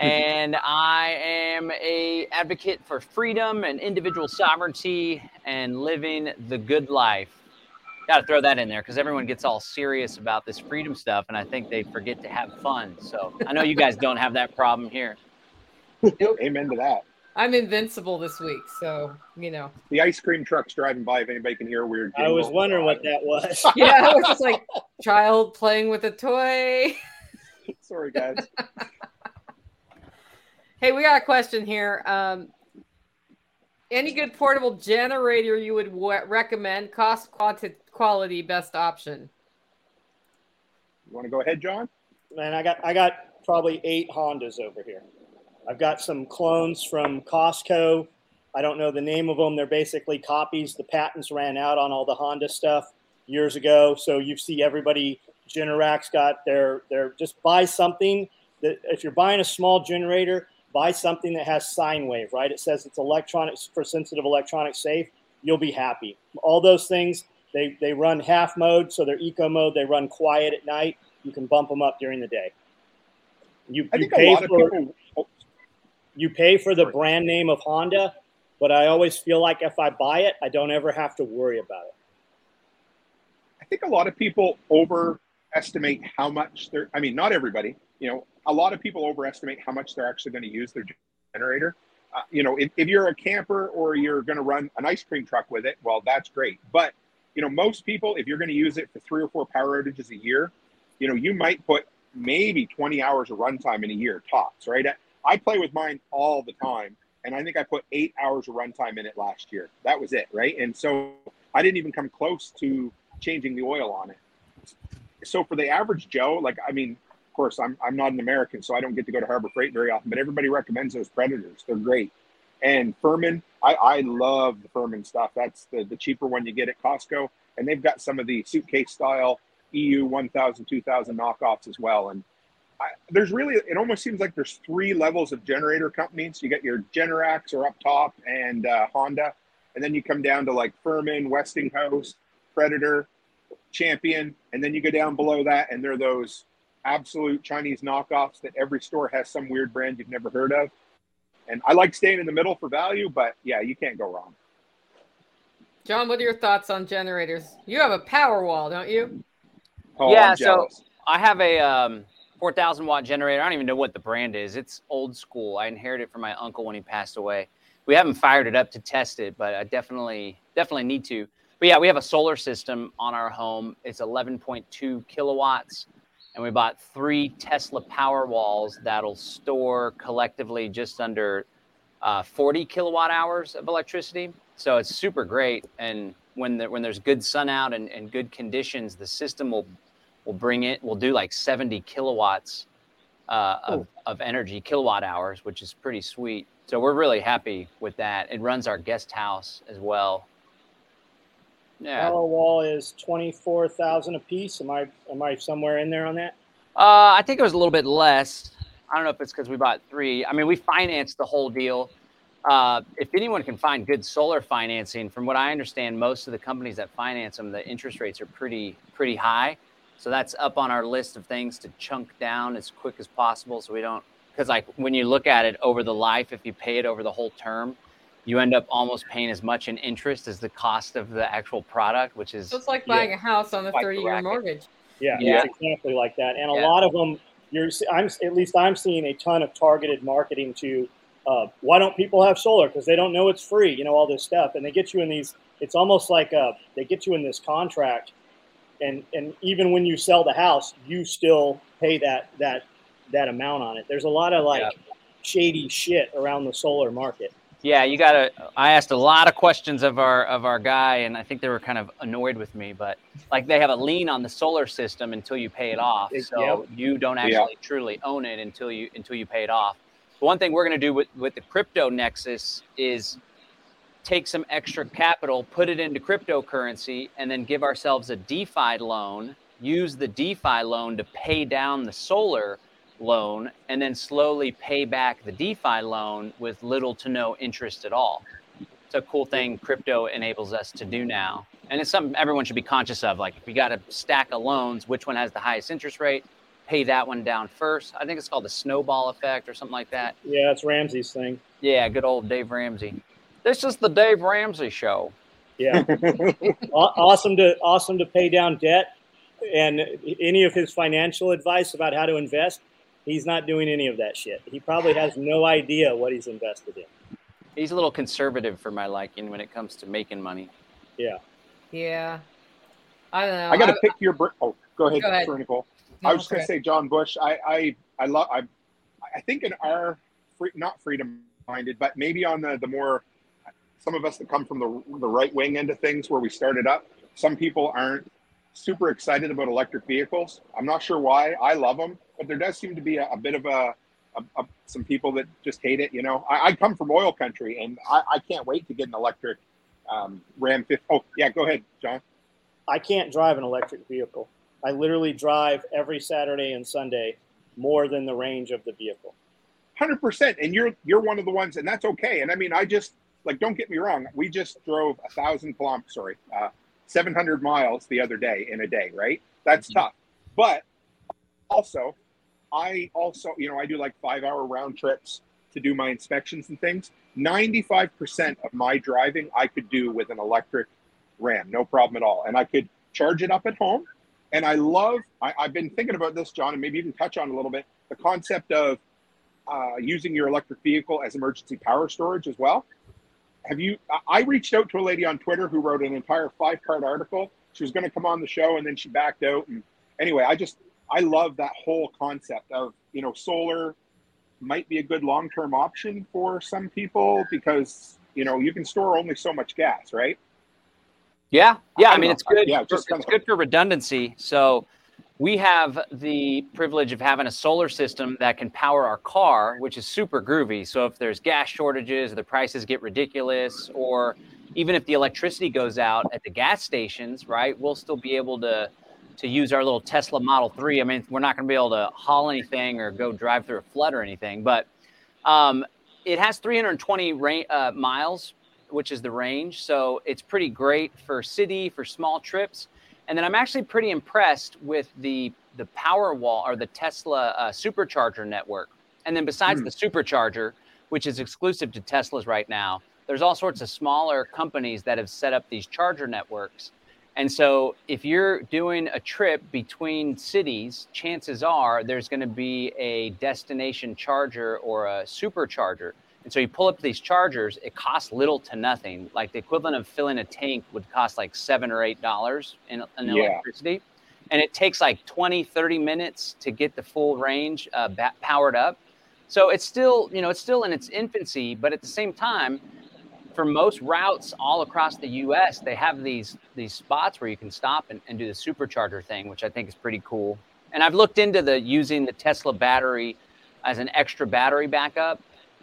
and I am a advocate for freedom and individual sovereignty and living the good life. Got to throw that in there because everyone gets all serious about this freedom stuff, and I think they forget to have fun. So I know you guys don't have that problem here. Amen to that. I'm invincible this week, so you know. The ice cream truck's driving by. If anybody can hear a weird, I was wondering what that was. Yeah, I was just like child playing with a toy. Sorry, guys. Hey, we got a question here. Um, any good portable generator you would w- recommend? Cost, quanti- quality, best option. You want to go ahead, John? Man, I got I got probably eight Hondas over here. I've got some clones from Costco. I don't know the name of them. They're basically copies. The patents ran out on all the Honda stuff years ago. So you see everybody Generac's got their their just buy something that if you're buying a small generator, buy something that has sine wave, right? It says it's electronics for sensitive electronic safe. you'll be happy. All those things they they run half mode, so they're eco mode. They run quiet at night. You can bump them up during the day. You, I you think a pay of for people. oh, you pay for the brand name of Honda, but I always feel like if I buy it, I don't ever have to worry about it. I think a lot of people overestimate how much they're. I mean, not everybody. You know, a lot of people overestimate how much they're actually going to use their generator. Uh, you know, if, if you're a camper or you're going to run an ice cream truck with it, well, that's great. But you know, most people, if you're going to use it for three or four power outages a year, you know, you might put maybe 20 hours of runtime in a year tops, right? I play with mine all the time, and I think I put eight hours of runtime in it last year. That was it, right? And so I didn't even come close to changing the oil on it. So for the average Joe, like I mean, course, I'm I'm not an American, so I don't get to go to Harbor Freight very often, but everybody recommends those Predators. They're great. And Firman, I, I love the Firman stuff. That's the, the cheaper one you get at Costco. And they've got some of the suitcase style EU 1000, 2000 knockoffs as well. And I, there's really, it almost seems like there's three levels of generator companies. You got your Generacs are up top and uh, Honda. And then you come down to like Firman, Westinghouse, Predator, Champion. And then you go down below that and they're those absolute Chinese knockoffs that every store has some weird brand you've never heard of. And I like staying in the middle for value, but yeah, you can't go wrong. John, what are your thoughts on generators? You have a power wall, don't you? Oh, Yeah, so- I have a um, 4,000 watt generator. I don't even know what the brand is. It's old school. I inherited it from my uncle when he passed away. We haven't fired it up to test it, but I definitely definitely need to. But yeah, we have a solar system on our home. It's 11.2 kilowatts, and we bought three Tesla power walls that'll store collectively just under uh, 40 kilowatt hours of electricity. So it's super great. And when the, when there's good sun out and, and good conditions, the system will will bring it. We'll do like 70 kilowatts uh, of, of energy, kilowatt hours, which is pretty sweet. So we're really happy with that. It runs our guest house as well. Yeah. Wall is twenty four thousand a piece. Am I am I somewhere in there on that? Uh, I think it was a little bit less. I don't know if it's because we bought three. I mean, we financed the whole deal. Uh, if anyone can find good solar financing, from what I understand, most of the companies that finance them, the interest rates are pretty pretty high. So that's up on our list of things to chunk down as quick as possible, so we don't. Because like when you look at it over the life, if you pay it over the whole term, you end up almost paying as much in interest as the cost of the actual product, which is So it's like Yeah. buying a house on a 30 year mortgage. Yeah, Yeah. it's exactly like that. And a Yeah. lot of them, you're I'm at least I'm seeing a ton of targeted marketing to uh, why don't people have solar because they don't know it's free, you know, all this stuff, and they get you in these. It's almost like uh, they get you in this contract, and and even when you sell the house, you still pay that that that amount on it. There's a lot of like Yeah. shady shit around the solar market. Yeah, you gotta. I asked a lot of questions of our of our guy, and I think they were kind of annoyed with me. But like, they have a lien on the solar system until you pay it off, so yep. you don't Yeah. actually truly own it until you until you pay it off. But one thing we're gonna do with with the crypto nexus is take some extra capital, put it into cryptocurrency, and then give ourselves a DeFi loan. Use the DeFi loan to pay down the solar loan and then slowly pay back the DeFi loan with little to no interest at all. It's a cool thing crypto enables us to do now. And it's something everyone should be conscious of. Like if you got a stack of loans, which one has the highest interest rate? Pay that one down first. I think it's called the snowball effect or something like that. Yeah, that's Ramsey's thing. Yeah, good old Dave Ramsey. This is the Dave Ramsey show. Yeah, awesome to awesome to pay down debt, and any of his financial advice about how to invest, he's not doing any of that shit. He probably has no idea what he's invested in. He's a little conservative for my liking when it comes to making money. Yeah. Yeah. I don't know. I got to pick your. Br- oh, go ahead, Go ahead. sorry, Nicole. No, I was just going to say, John Bush. I I I love. I I think in our free, not freedom minded, but maybe on the the more some of us that come from the the right wing end of things where we started up. Some people aren't super excited about electric vehicles. I'm not sure why. I love them, but there does seem to be a, a bit of a, a, a some people that just hate it. You know, I, I come from oil country, and I, I can't wait to get an electric um, Ram 50. Oh yeah, go ahead, John. I can't drive an electric vehicle. I literally drive every Saturday and Sunday more than the range of the vehicle. hundred percent. And you're you're one of the ones, and that's okay. And I mean, I just like, don't get me wrong. We just drove a thousand kilometers, sorry, uh, 700 miles the other day in a day, right? That's mm-hmm. tough. But also, I also, you know, I do like five hour round trips to do my inspections and things. 95% of my driving I could do with an electric Ram, no problem at all. And I could charge it up at home. And I love, I, have been thinking about this, John, and maybe even touch on a little bit the concept of uh, using your electric vehicle as emergency power storage as well. Have you? I reached out to a lady on Twitter who wrote an entire five part article. She was going to come on the show and then she backed out. And anyway, I just, I love that whole concept of, you know, solar might be a good long term option for some people because, you know, you can store only so much gas, right? Yeah, yeah. I, I mean, know. it's good. Yeah, just for, it's good for redundancy. So we have the privilege of having a solar system that can power our car, which is super groovy. So if there's gas shortages, the prices get ridiculous, or even if the electricity goes out at the gas stations, right, we'll still be able to to use our little Tesla Model 3. I mean, we're not going to be able to haul anything or go drive through a flood or anything, but um, it has 320 ra- uh, miles which is the range. So it's pretty great for city, for small trips. And then I'm actually pretty impressed with the the Powerwall or the Tesla uh, supercharger network. And then besides mm. the supercharger, which is exclusive to Teslas right now, there's all sorts of smaller companies that have set up these charger networks. And so if you're doing a trip between cities, chances are there's going to be a destination charger or a supercharger. And so you pull up these chargers, it costs little to nothing. Like the equivalent of filling a tank would cost like seven or eight dollars in, in yeah. electricity. And it takes like 20, 30 minutes to get the full range uh, powered up. So it's still, you know, it's still in its infancy, but at the same time, for most routes all across the US, they have these these spots where you can stop and, and do the supercharger thing, which I think is pretty cool. And I've looked into the using the Tesla battery as an extra battery backup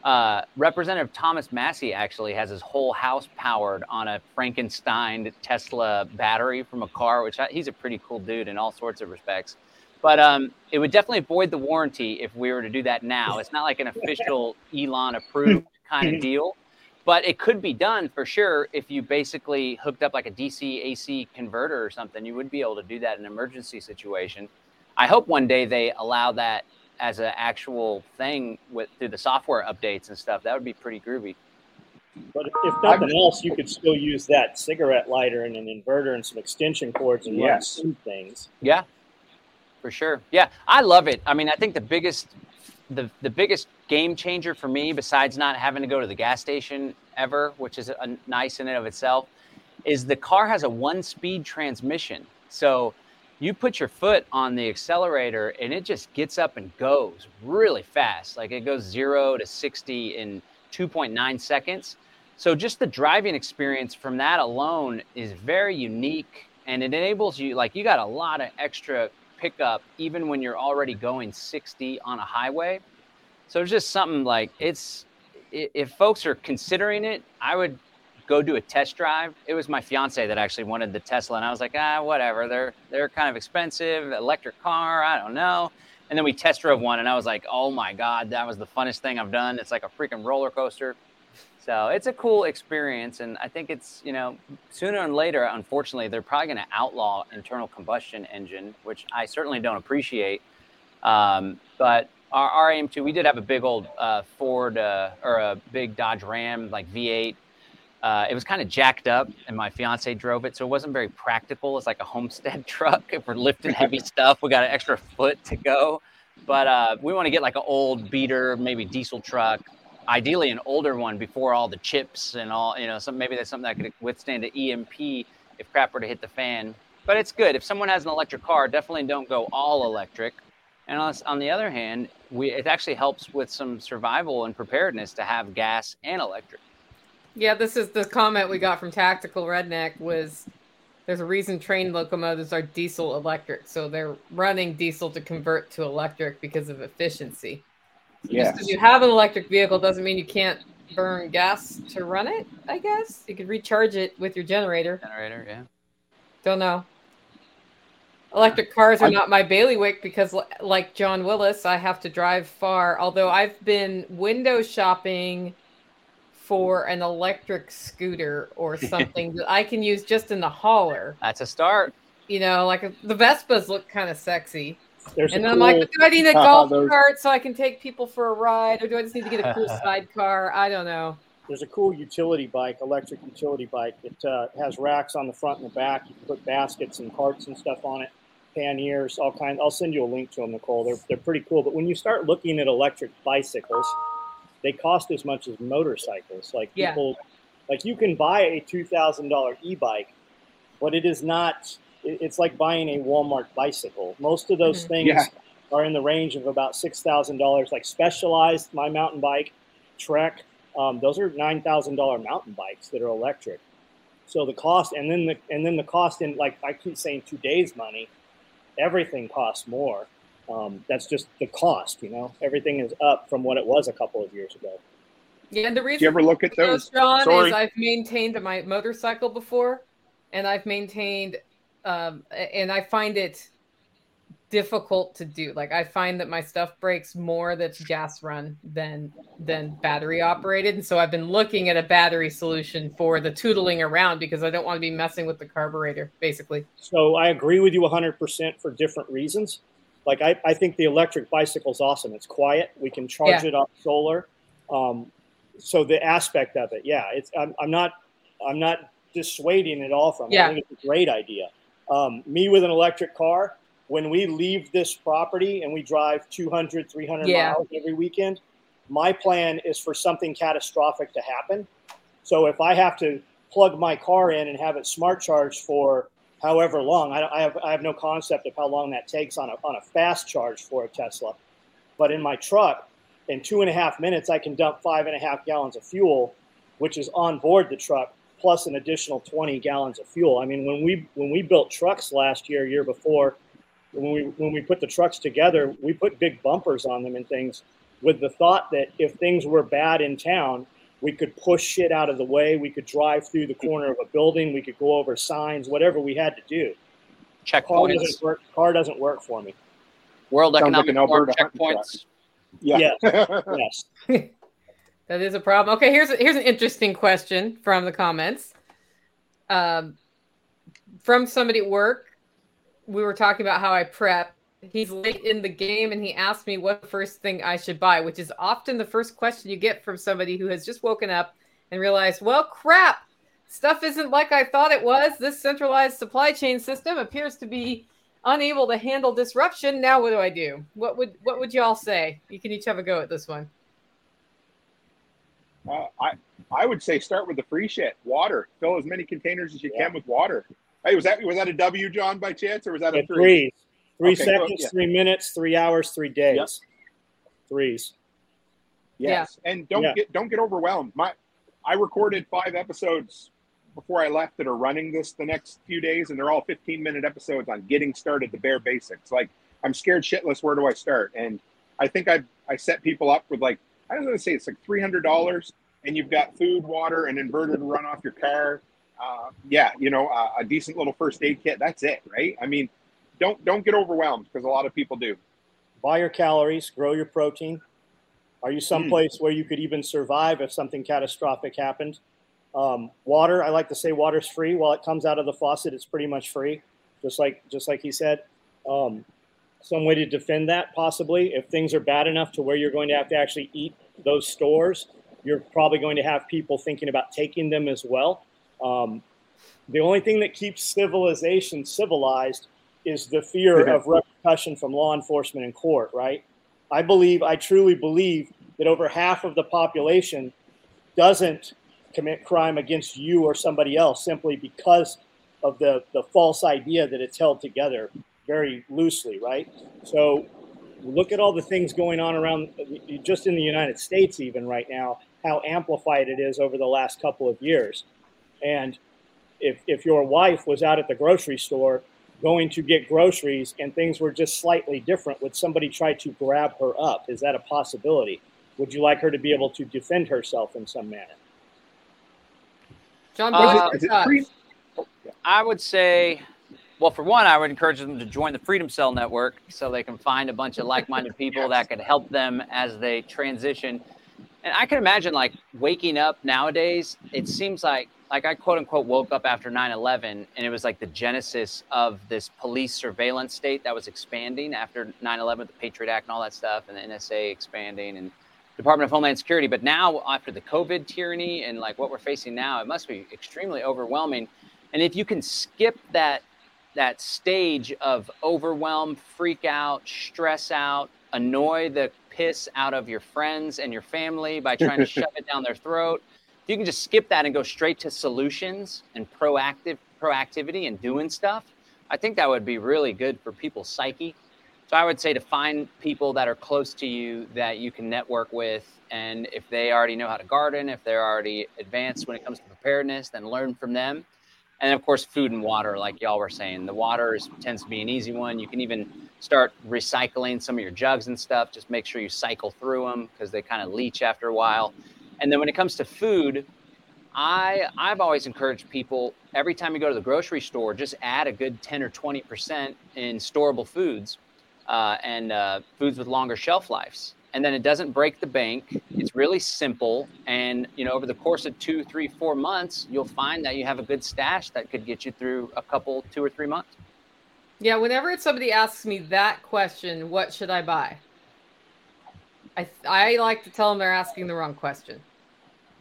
uh, Representative Thomas Massie actually has his whole house powered on a Frankenstein Tesla battery from a car, which I, he's a pretty cool dude in all sorts of respects. But um, it would definitely void the warranty if we were to do that now. It's not like an official Elon approved kind of deal, but it could be done for sure if you basically hooked up like a DC AC converter or something. You would be able to do that in an emergency situation. I hope one day they allow that as an actual thing with through the software updates and stuff. That would be pretty groovy. But if nothing else, you could still use that cigarette lighter and an inverter and some extension cords and yes. run things. Yeah, for sure. Yeah, I love it. I mean, I think the biggest the the biggest game changer for me, besides not having to go to the gas station ever, which is a, nice in and of itself, is the car has a one speed transmission. So you put your foot on the accelerator and it just gets up and goes really fast. Like it goes zero to 60 in 2.9 seconds. So just the driving experience from that alone is very unique and it enables you, like, you got a lot of extra pickup even when you're already going 60 on a highway. So it's just something like it's, if folks are considering it, I would go do a test drive. It was my fiance that actually wanted the Tesla, and I was like, ah, whatever. They're they're kind of expensive, electric car. I don't know. And then we test drove one, and I was like, oh my god, that was the funnest thing I've done. It's like a freaking roller coaster. So it's a cool experience, and I think it's you know sooner and later, unfortunately, they're probably going to outlaw internal combustion engine, which I certainly don't appreciate. Um, but our RAM2, we did have a big old uh, Ford uh, or a big Dodge Ram, like V8 uh, it was kind of jacked up, and my fiance drove it, so it wasn't very practical. It's like a homestead truck. If we're lifting heavy stuff, we got an extra foot to go. But uh, we want to get like an old beater, maybe diesel truck, ideally an older one before all the chips and all. You know, some maybe that's something that could withstand an EMP if crap were to hit the fan. But it's good if someone has an electric car. Definitely don't go all electric. And on, on the other hand, we, it actually helps with some survival and preparedness to have gas and electric. Yeah, this is the comment we got from Tactical Redneck was there's a reason train locomotives are diesel electric. So they're running diesel to convert to electric because of efficiency. So yes. Just because you have an electric vehicle doesn't mean you can't burn gas to run it, I guess. You could recharge it with your generator. Generator, yeah. Don't know. Electric cars are not my bailiwick because, like John Willis, I have to drive far. Although I've been window shopping – for an electric scooter or something that I can use just in the hauler. That's a start. You know, like the Vespas look kind of sexy. There's and a then I'm like, do I need a Uh, golf those- cart so I can take people for a ride, or do I just need to get a cool sidecar? I don't know. there's a cool utility bike, electric utility bike. It uh, has racks on the front and the back. You can put baskets and carts and stuff on it, panniers, all kinds. I'll send you a link to them, Nicole. They're they're pretty cool. But when you start looking at electric bicycles, they cost as much as motorcycles. Like Yeah. people, like you can buy a two thousand dollar e-bike, but it is not. It's like buying a Walmart bicycle. Most of those Mhm. things Yeah. are in the range of about six thousand dollars. Like Specialized, my mountain bike, Trek, um, those are nine thousand dollar mountain bikes that are electric. So the cost, and then the and then the cost in like I keep saying today's money, everything costs more. Um, that's just the cost, you know. Everything is up from what it was a couple of years ago. Yeah, and the Do you ever look at those, those? John, Sorry. is I've maintained my motorcycle before, and I've maintained, um, and I find it difficult to do. Like I find that my stuff breaks more that's gas run than than battery operated, and so I've been looking at a battery solution for the tootling around because I don't want to be messing with the carburetor, basically. So I agree with you 100% for different reasons. Like I, I think the electric bicycle is awesome. It's quiet. We can charge Yeah. it off solar. Um, so the aspect of it, yeah, it's I'm, I'm not I'm not dissuading it all from. it. Yeah. I think it's a great idea. Um, me with an electric car, when we leave this property and we drive 200, 300 Yeah. miles every weekend, my plan is for something catastrophic to happen. So if I have to plug my car in and have it smart charged for however long, I, I have I have no concept of how long that takes on a on a fast charge for a Tesla. But in my truck, in two and a half minutes, I can dump five and a half gallons of fuel, which is on board the truck, plus an additional 20 gallons of fuel. I mean, when we when we built trucks last year, year before, when we when we put the trucks together, we put big bumpers on them and things, with the thought that if things were bad in town, we could push shit out of the way. We could drive through the corner of a building. We could go over signs, whatever we had to do. Checkpoints. Car doesn't work. Car doesn't work for me. World Sounds Economic an Forum Alberta hunting checkpoints. Yeah. Yes. That is a problem. Okay, here's here's an interesting question from the comments. Um, from somebody at work, we were talking about how I prep. He's late in the game, and he asked me what first thing I should buy, which is often the first question you get from somebody who has just woken up and realized, well, crap, stuff isn't like I thought it was. This centralized supply chain system appears to be unable to handle disruption. Now, what do I do? What would what would y'all say? You can each have a go at this one. Uh, I I would say start with the free shit. Water. Fill as many containers as you Yeah. can with water. Hey, was that was that a W, John, by chance, or was that a Yeah, three? threes. Three Okay, seconds, yeah. three minutes, three hours, three days. Threes. Yes, and don't Yeah. get don't get overwhelmed. My I recorded five episodes before I left that are running this the next few days, and they're all 15 minute episodes on getting started, the bare basics. Like I'm scared shitless. Where do I start? And I think I I set people up with like I don't know say it's like three hundred dollars, and you've got food, water, and inverter to run off your car. Uh, yeah, you know, uh, a decent little first aid kit. That's it, right? I mean, don't don't get overwhelmed because a lot of people do. Buy your calories, grow your protein. Are you someplace where you could even survive if something catastrophic happened? Um, water, I like to say water's free. While it comes out of the faucet, it's pretty much free, just like just like he said. Um, some way to defend that possibly if things are bad enough to where you're going to have to actually eat those stores you're probably going to have people thinking about taking them as well um, the only thing that keeps civilization civilized is the fear of repercussion from law enforcement and court right i believe i truly believe that over half of the population doesn't commit crime against you or somebody else simply because of the, the false idea that it's held together very loosely, right? So look at all the things going on around just in the United States, even right now, how amplified it is over the last couple of years. And if, if your wife was out at the grocery store going to get groceries and things were just slightly different, would somebody try to grab her up? Is that a possibility? Would you like her to be able to defend herself in some manner? John, Uh, what Is are it, is it free? I would say, well, for one, I would encourage them to join the Freedom Cell Network so they can find a bunch of like minded people that could help them as they transition. And I can imagine like waking up nowadays, it seems like like I quote unquote woke up after 9/11 and it was like the genesis of this police surveillance state that was expanding after 9/11 the Patriot Act and all that stuff and the NSA expanding and Department of Homeland Security. But now after the COVID tyranny and like what we're facing now, it must be extremely overwhelming. And if you can skip that that stage of overwhelm, freak out, stress out, annoy the piss out of your friends and your family by trying to shove it down their throat. If you can just skip that and go straight to solutions and proactive proactivity and doing stuff, I think that would be really good for people's psyche. So I would say to find people that are close to you that you can network with. And if they already know how to garden, if they're already advanced when it comes to preparedness, then learn from them. And of course food and water like y'all were saying. The water is, tends to be an easy one. You can even start recycling some of your jugs and stuff. Just make sure you cycle through them because they kind of leach after a while and then when it comes to food i i've always encouraged people every time you go to the grocery store just add a good 10 or 20 percent in storable foods uh, and uh, foods with longer shelf lives and then it doesn't break the bank. It's really simple, and you know, over the course of two, three, four months, you'll find that you have a good stash that could get you through a couple, two or three months. Yeah, whenever somebody asks me that question, what should I buy? I I like to tell them they're asking the wrong question.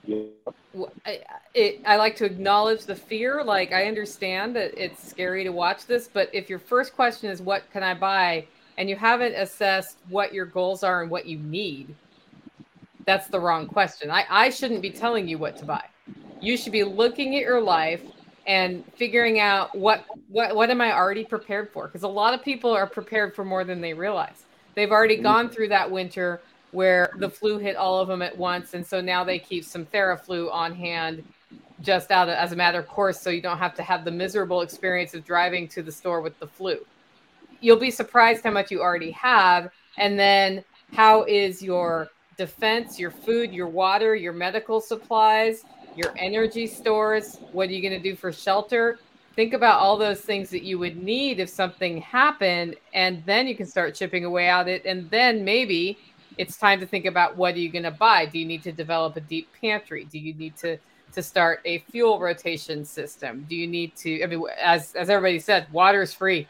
Yeah. I, it, I like to acknowledge the fear. Like I understand that it's scary to watch this, but if your first question is what can I buy, and you haven't assessed what your goals are and what you need, that's the wrong question. I, I shouldn't be telling you what to buy. You should be looking at your life and figuring out what what what am I already prepared for? Because a lot of people are prepared for more than they realize. They've already mm-hmm. gone through that winter where the flu hit all of them at once, and so now they keep some Theraflu on hand just out as a matter of course, so you don't have to have the miserable experience of driving to the store with the flu you'll be surprised how much you already have. And then how is your defense, your food, your water, your medical supplies, your energy stores? What are you going to do for shelter? Think about all those things that you would need if something happened, and then you can start chipping away at it. And then maybe it's time to think about what are you going to buy? Do you need to develop a deep pantry? Do you need to to start a fuel rotation system? Do you need to? I mean, as as everybody said, water is free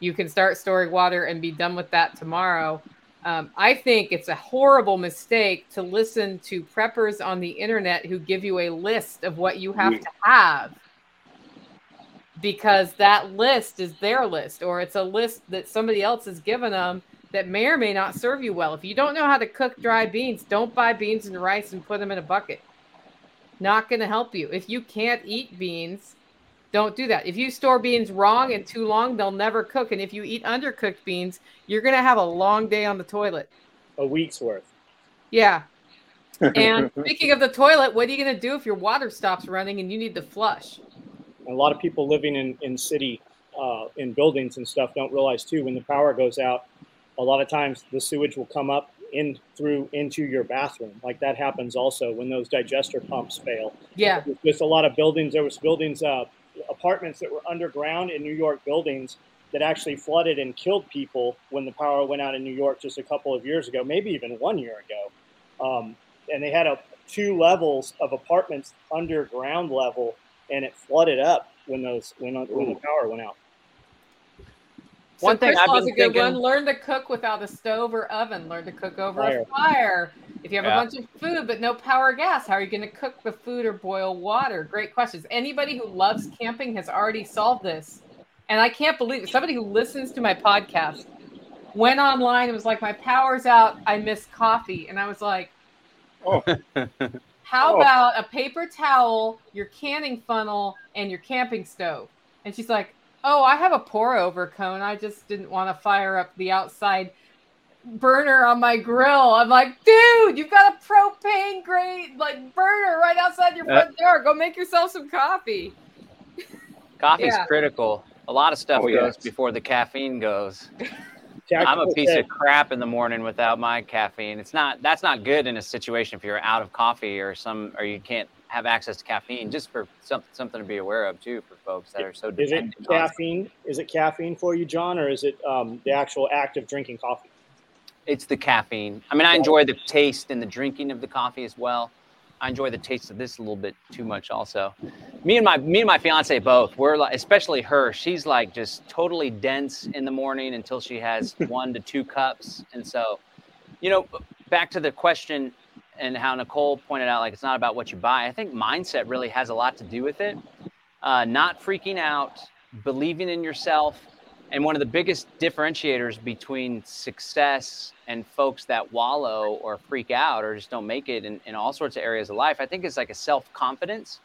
you can start storing water and be done with that tomorrow. Um, I think it's a horrible mistake to listen to preppers on the internet who give you a list of what you have to have because that list is their list or it's a list that somebody else has given them that may or may not serve you well. If you don't know how to cook dry beans, don't buy beans and rice and put them in a bucket. Not going to help you. If you can't eat beans, don't do that. If you store beans wrong and too long, they'll never cook. And if you eat undercooked beans, you're going to have a long day on the toilet. A week's worth. Yeah. And speaking of the toilet, what are you going to do if your water stops running and you need to flush? A lot of people living in, in city, uh, in buildings and stuff don't realize too, when the power goes out, a lot of times the sewage will come up in through into your bathroom. Like that happens also when those digester pumps fail. Yeah. There's a lot of buildings. There was buildings uh, apartments that were underground in New York buildings that actually flooded and killed people when the power went out in New York just a couple of years ago, maybe even one year ago. Um, and they had a, two levels of apartments underground level, and it flooded up when those when, when the power went out. So one thing I've been a good thinking, one. Learn to cook without a stove or oven. Learn to cook over fire. a fire. If you have yeah. a bunch of food but no power gas, how are you going to cook the food or boil water? Great questions. Anybody who loves camping has already solved this. And I can't believe it. Somebody who listens to my podcast went online and was like, My power's out. I miss coffee. And I was like, Oh. How oh. about a paper towel, your canning funnel, and your camping stove? And she's like, Oh, I have a pour over cone. I just didn't want to fire up the outside burner on my grill. I'm like, dude, you've got a propane grade like burner right outside your front uh, door. Go make yourself some coffee. Coffee's yeah. critical. A lot of stuff oh, goes yes. before the caffeine goes. I'm a piece of crap in the morning without my caffeine. It's not that's not good in a situation if you're out of coffee or some or you can't have access to caffeine. Just for some, something to be aware of too for folks that are so. Is it caffeine? Is it caffeine for you, John, or is it um, the actual act of drinking coffee? It's the caffeine. I mean, I enjoy the taste and the drinking of the coffee as well. I enjoy the taste of this a little bit too much, also. Me and my me and my fiance both. We're like, especially her. She's like just totally dense in the morning until she has one to two cups, and so, you know, back to the question and how Nicole pointed out, like it's not about what you buy. I think mindset really has a lot to do with it. Uh, not freaking out, believing in yourself, and one of the biggest differentiators between success and folks that wallow or freak out or just don't make it in, in all sorts of areas of life, I think it's like a self confidence.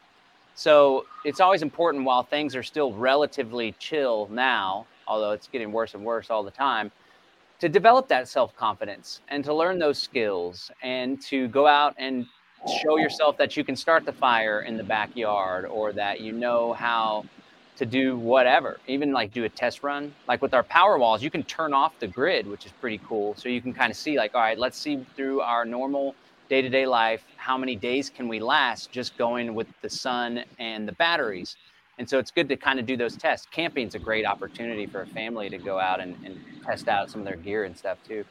So it's always important while things are still relatively chill now, although it's getting worse and worse all the time, to develop that self confidence and to learn those skills and to go out and show yourself that you can start the fire in the backyard or that you know how to do whatever, even like do a test run. Like with our power walls, you can turn off the grid, which is pretty cool. So you can kind of see, like, all right, let's see through our normal day to day life, how many days can we last just going with the sun and the batteries. And so it's good to kind of do those tests. Camping's a great opportunity for a family to go out and, and test out some of their gear and stuff too.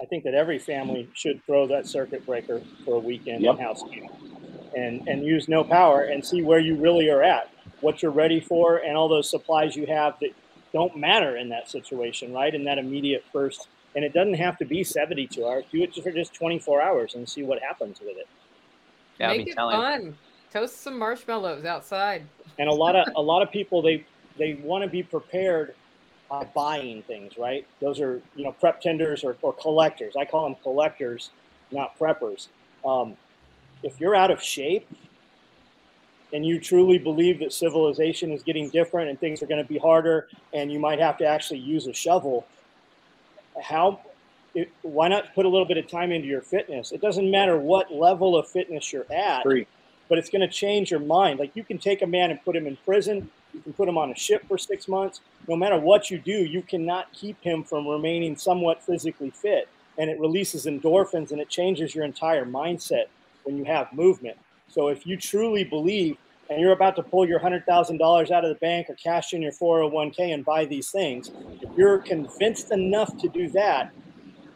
I think that every family should throw that circuit breaker for a weekend yep. in house and, and use no power and see where you really are at what you're ready for, and all those supplies you have that don't matter in that situation, right? In that immediate first. And it doesn't have to be 72 hours. Do it for just 24 hours and see what happens with it. Yeah, Make it telling. fun. Toast some marshmallows outside. And a lot of a lot of people they they want to be prepared by buying things, right? Those are you know prep tenders or, or collectors. I call them collectors, not preppers. Um, if you're out of shape, and you truly believe that civilization is getting different and things are going to be harder and you might have to actually use a shovel, how it, why not put a little bit of time into your fitness? It doesn't matter what level of fitness you're at. But it's going to change your mind. Like you can take a man and put him in prison, you can put him on a ship for six months. No matter what you do, you cannot keep him from remaining somewhat physically fit. And it releases endorphins and it changes your entire mindset when you have movement. So if you truly believe and you're about to pull your $100,000 out of the bank or cash in your 401k and buy these things, if you're convinced enough to do that,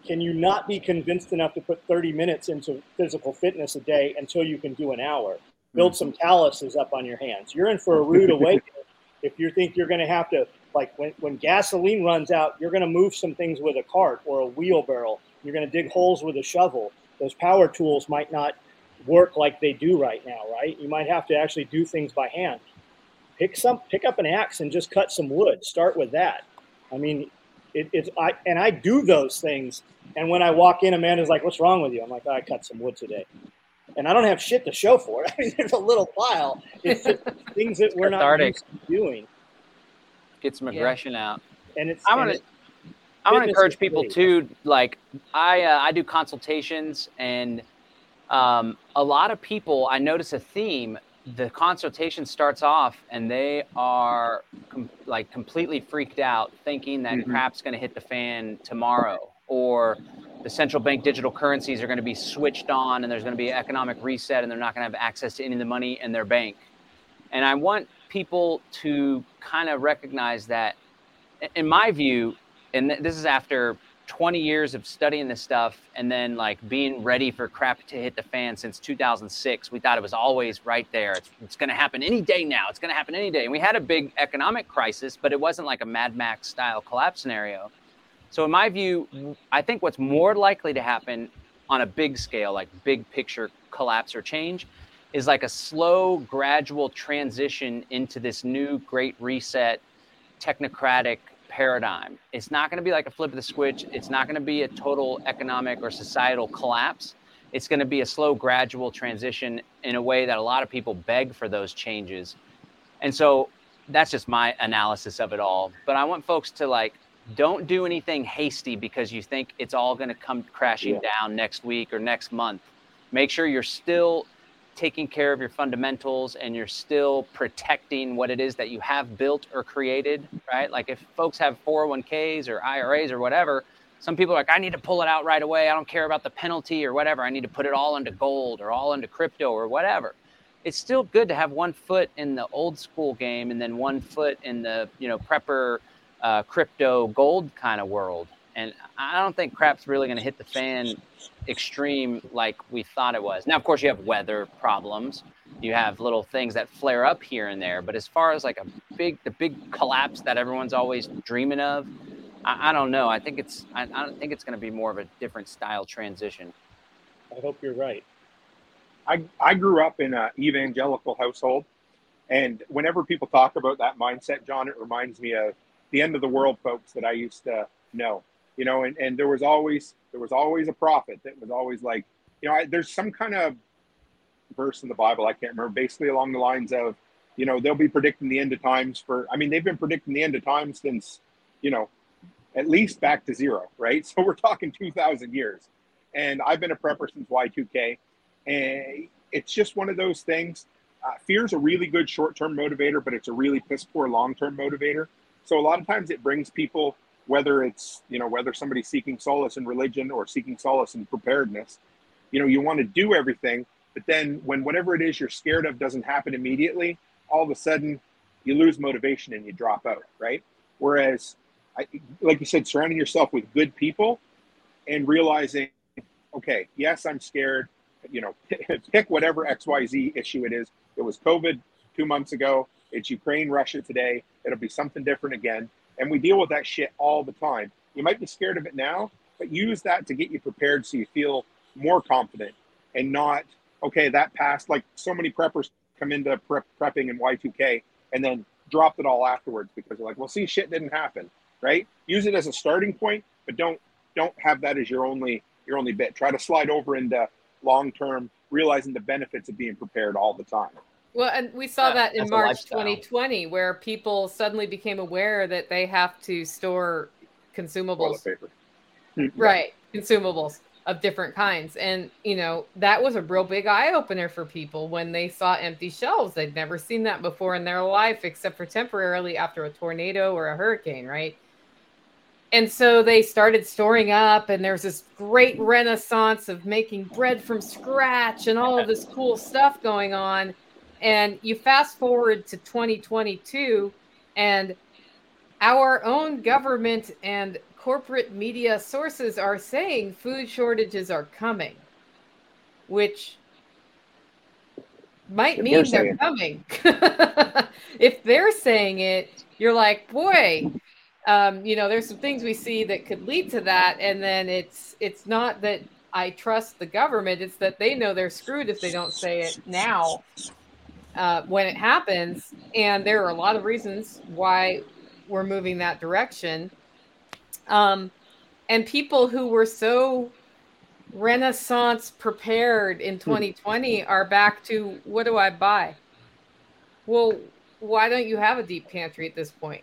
can you not be convinced enough to put 30 minutes into physical fitness a day until you can do an hour? Build mm. some calluses up on your hands. You're in for a rude awakening if you think you're going to have to, like when, when gasoline runs out, you're going to move some things with a cart or a wheelbarrow. You're going to dig holes with a shovel. Those power tools might not work like they do right now, right? You might have to actually do things by hand. Pick some, pick up an axe and just cut some wood. Start with that. I mean, it, it's I and I do those things. And when I walk in, Amanda's like, "What's wrong with you?" I'm like, oh, "I cut some wood today," and I don't have shit to show for it. I mean, there's a little pile. It's just things that we're not doing. Get some aggression yeah. out. And it's. I want to. I want to encourage people too. Like I, uh, I do consultations and um, a lot of people, I notice a theme. The consultation starts off and they are com- like completely freaked out, thinking that mm-hmm. crap's going to hit the fan tomorrow, or the central bank digital currencies are going to be switched on and there's going to be an economic reset and they're not going to have access to any of the money in their bank. And I want people to kind of recognize that, in my view, and this is after 20 years of studying this stuff and then like being ready for crap to hit the fan since 2006 we thought it was always right there. It's, it's going to happen any day now. It's going to happen any day. And we had a big economic crisis but it wasn't like a mad max style collapse scenario. So in my view i think what's more likely to happen on a big scale like big picture collapse or change is like a slow gradual transition into this new great reset technocratic paradigm. It's not going to be like a flip of the switch. It's not going to be a total economic or societal collapse. It's going to be a slow, gradual transition in a way that a lot of people beg for those changes. And so that's just my analysis of it all. But I want folks to like, don't do anything hasty because you think it's all going to come crashing yeah. down next week or next month. Make sure you're still taking care of your fundamentals and you're still protecting what it is that you have built or created, right? Like if folks have 401ks or IRAs or whatever, some people are like, I need to pull it out right away. I don't care about the penalty or whatever. I need to put it all into gold or all into crypto or whatever. It's still good to have one foot in the old school game and then one foot in the, you know, prepper, uh, crypto gold kind of world and I don't think crap's really going to hit the fan extreme like we thought it was. Now, of course, you have weather problems. You have little things that flare up here and there. But as far as like a big, the big collapse that everyone's always dreaming of, I, I don't know. I think it's, I, I don't think it's going to be more of a different style transition. I hope you're right. I, I grew up in an evangelical household. And whenever people talk about that mindset, John, it reminds me of the end of the world folks that I used to know. You know, and, and there was always there was always a prophet that was always like, you know, I, there's some kind of verse in the Bible I can't remember, basically along the lines of, you know, they'll be predicting the end of times for. I mean, they've been predicting the end of times since, you know, at least back to zero, right? So we're talking 2,000 years. And I've been a prepper since Y2K. And it's just one of those things. Uh, fear is a really good short term motivator, but it's a really piss poor long term motivator. So a lot of times it brings people, whether it's, you know, whether somebody's seeking solace in religion or seeking solace in preparedness, you know, you want to do everything. But then when whatever it is you're scared of doesn't happen immediately, all of a sudden you lose motivation and you drop out, right? Whereas, I, like you said, surrounding yourself with good people and realizing, okay, yes, I'm scared you know, pick whatever XYZ issue it is. It was COVID two months ago. It's Ukraine, Russia today. It'll be something different again. And we deal with that shit all the time. You might be scared of it now, but use that to get you prepared so you feel more confident and not, okay, that passed. Like so many preppers come into prep, prepping in Y2K and then dropped it all afterwards because they're like, well, see, shit didn't happen, right? Use it as a starting point, but don't don't have that as your only your only bit. Try to slide over into long term, realizing the benefits of being prepared all the time. Well, and we saw yeah, that in March 2020, where people suddenly became aware that they have to store consumables. Hmm. right, consumables of different kinds. And, you know, that was a real big eye opener for people when they saw empty shelves. They'd never seen that before in their life, except for temporarily after a tornado or a hurricane, right? and so they started storing up and there's this great renaissance of making bread from scratch and all of this cool stuff going on and you fast forward to 2022 and our own government and corporate media sources are saying food shortages are coming which might mean they're coming. If they're saying it you're like boy um, you know, there's some things we see that could lead to that, and then it's it's not that I trust the government; it's that they know they're screwed if they don't say it now uh, when it happens. And there are a lot of reasons why we're moving that direction. Um, and people who were so renaissance prepared in 2020 hmm. are back to what do I buy? Well, why don't you have a deep pantry at this point?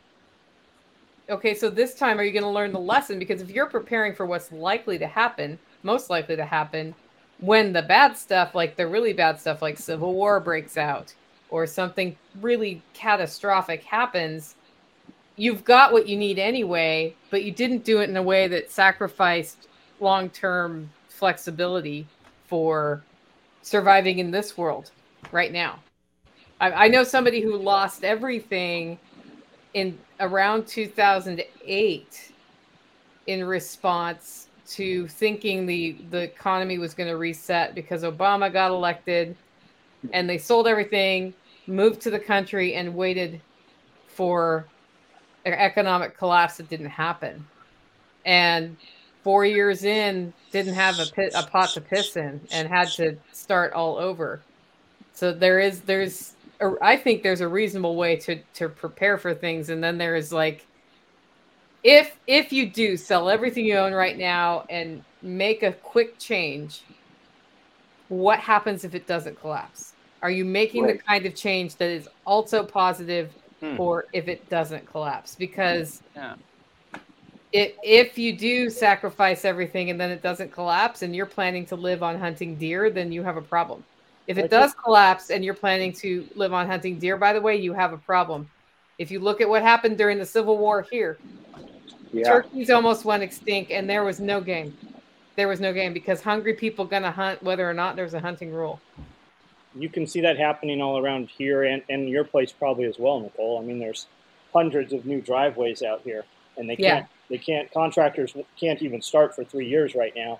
okay, so this time are you going to learn the lesson? Because if you're preparing for what's likely to happen, most likely to happen, when the bad stuff, like the really bad stuff, like civil war breaks out or something really catastrophic happens, you've got what you need anyway, but you didn't do it in a way that sacrificed long term flexibility for surviving in this world right now. I, I know somebody who lost everything in around 2008 in response to thinking the the economy was going to reset because Obama got elected and they sold everything, moved to the country and waited for an economic collapse that didn't happen. And 4 years in didn't have a pit, a pot to piss in and had to start all over. So there is there's I think there's a reasonable way to to prepare for things, and then there is like, if if you do sell everything you own right now and make a quick change, what happens if it doesn't collapse? Are you making right. the kind of change that is also positive, hmm. or if it doesn't collapse? Because yeah. It, if you do sacrifice everything and then it doesn't collapse and you're planning to live on hunting deer, then you have a problem. If it does collapse and you're planning to live on hunting deer, by the way, you have a problem. If you look at what happened during the Civil War here, yeah. turkeys almost went extinct and there was no game. There was no game because hungry people gonna hunt whether or not there's a hunting rule. You can see that happening all around here and, and your place probably as well, Nicole. I mean, there's hundreds of new driveways out here, and they can't They can't. Contractors can't even start for three years right now.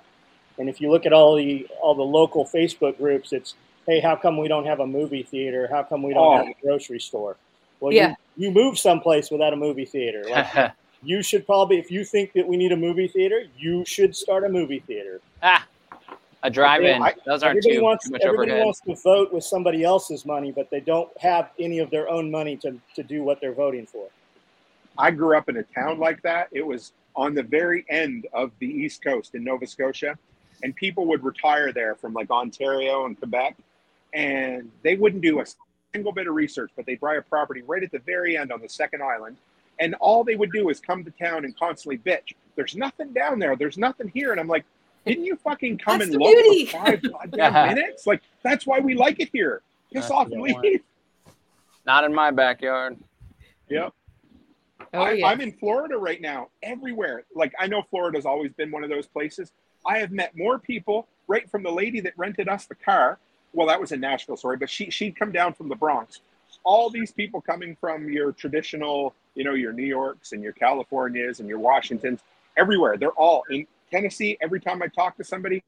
And if you look at all the all the local Facebook groups, it's hey, how come we don't have a movie theater? How come we don't Oh. have a grocery store? Well, Yeah. you, you move someplace without a movie theater. Like, you should probably, if you think that we need a movie theater, you should start a movie theater. ah, a drive-in. I- Those aren't Everybody too, wants too much everybody overhead. wants to vote with somebody else's money, but they don't have any of their own money to, to do what they're voting for. I grew up in a town like that. It was on the very end of the East Coast in Nova Scotia, and people would retire there from like Ontario and Quebec, and they wouldn't do a single bit of research, but they'd buy a property right at the very end on the second island, and all they would do is come to town and constantly bitch. There's nothing down there. There's nothing here, and I'm like, didn't you fucking come That's and look beauty. for five goddamn minutes? Like that's why we like it here. Piss That's off the and one. leave. Not in my backyard. Yep. Oh, I, yeah. I'm in Florida right now, everywhere. Like, I know Florida's always been one of those places. I have met more people, right from the lady that rented us the car. Well, that was in Nashville, sorry, but she, she'd come down from the Bronx. All these people coming from your traditional, you know, your New Yorks and your Californias and your Washingtons, everywhere. They're all in Tennessee. Every time I talk to somebody,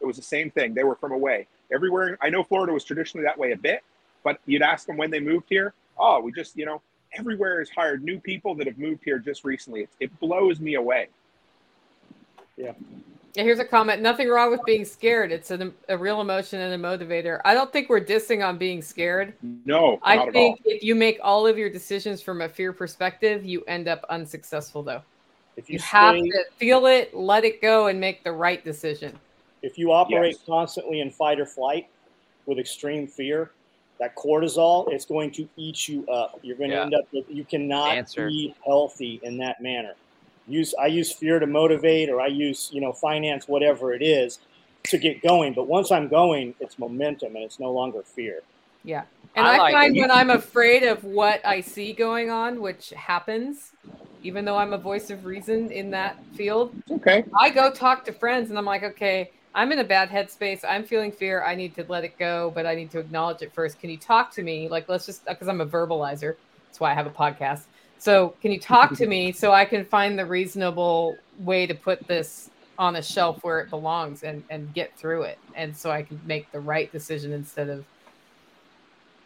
it was the same thing. They were from away. Everywhere. I know Florida was traditionally that way a bit, but you'd ask them when they moved here. Oh, we just, you know, everywhere has hired new people that have moved here just recently. It, it blows me away. Yeah, here's a comment. Nothing wrong with being scared. It's an, a real emotion and a motivator. I don't think we're dissing on being scared. No, I not at all. think if you make all of your decisions from a fear perspective, you end up unsuccessful, though. If You you, have to feel it, let it go, and make the right decision. if you operate Yes. constantly in fight or flight with extreme fear, that cortisol it's going to eat you up. You're going to end up with you cannot Answer. be healthy in that manner. Use I use fear to motivate, or I use you know finance, whatever it is, to get going. But once I'm going, it's momentum, and it's no longer fear. Yeah. And I I, like find it. when I'm afraid of what I see going on, which happens, even though I'm a voice of reason in that field, okay. I go talk to friends and I'm like, okay, I'm in a bad headspace. I'm feeling fear. I need to let it go, but I need to acknowledge it first. Can you talk to me? Like, let's just, because I'm a verbalizer. That's why I have a podcast. So, can you talk to me so I can find the reasonable way to put this on a shelf where it belongs and, and get through it? And so I can make the right decision instead of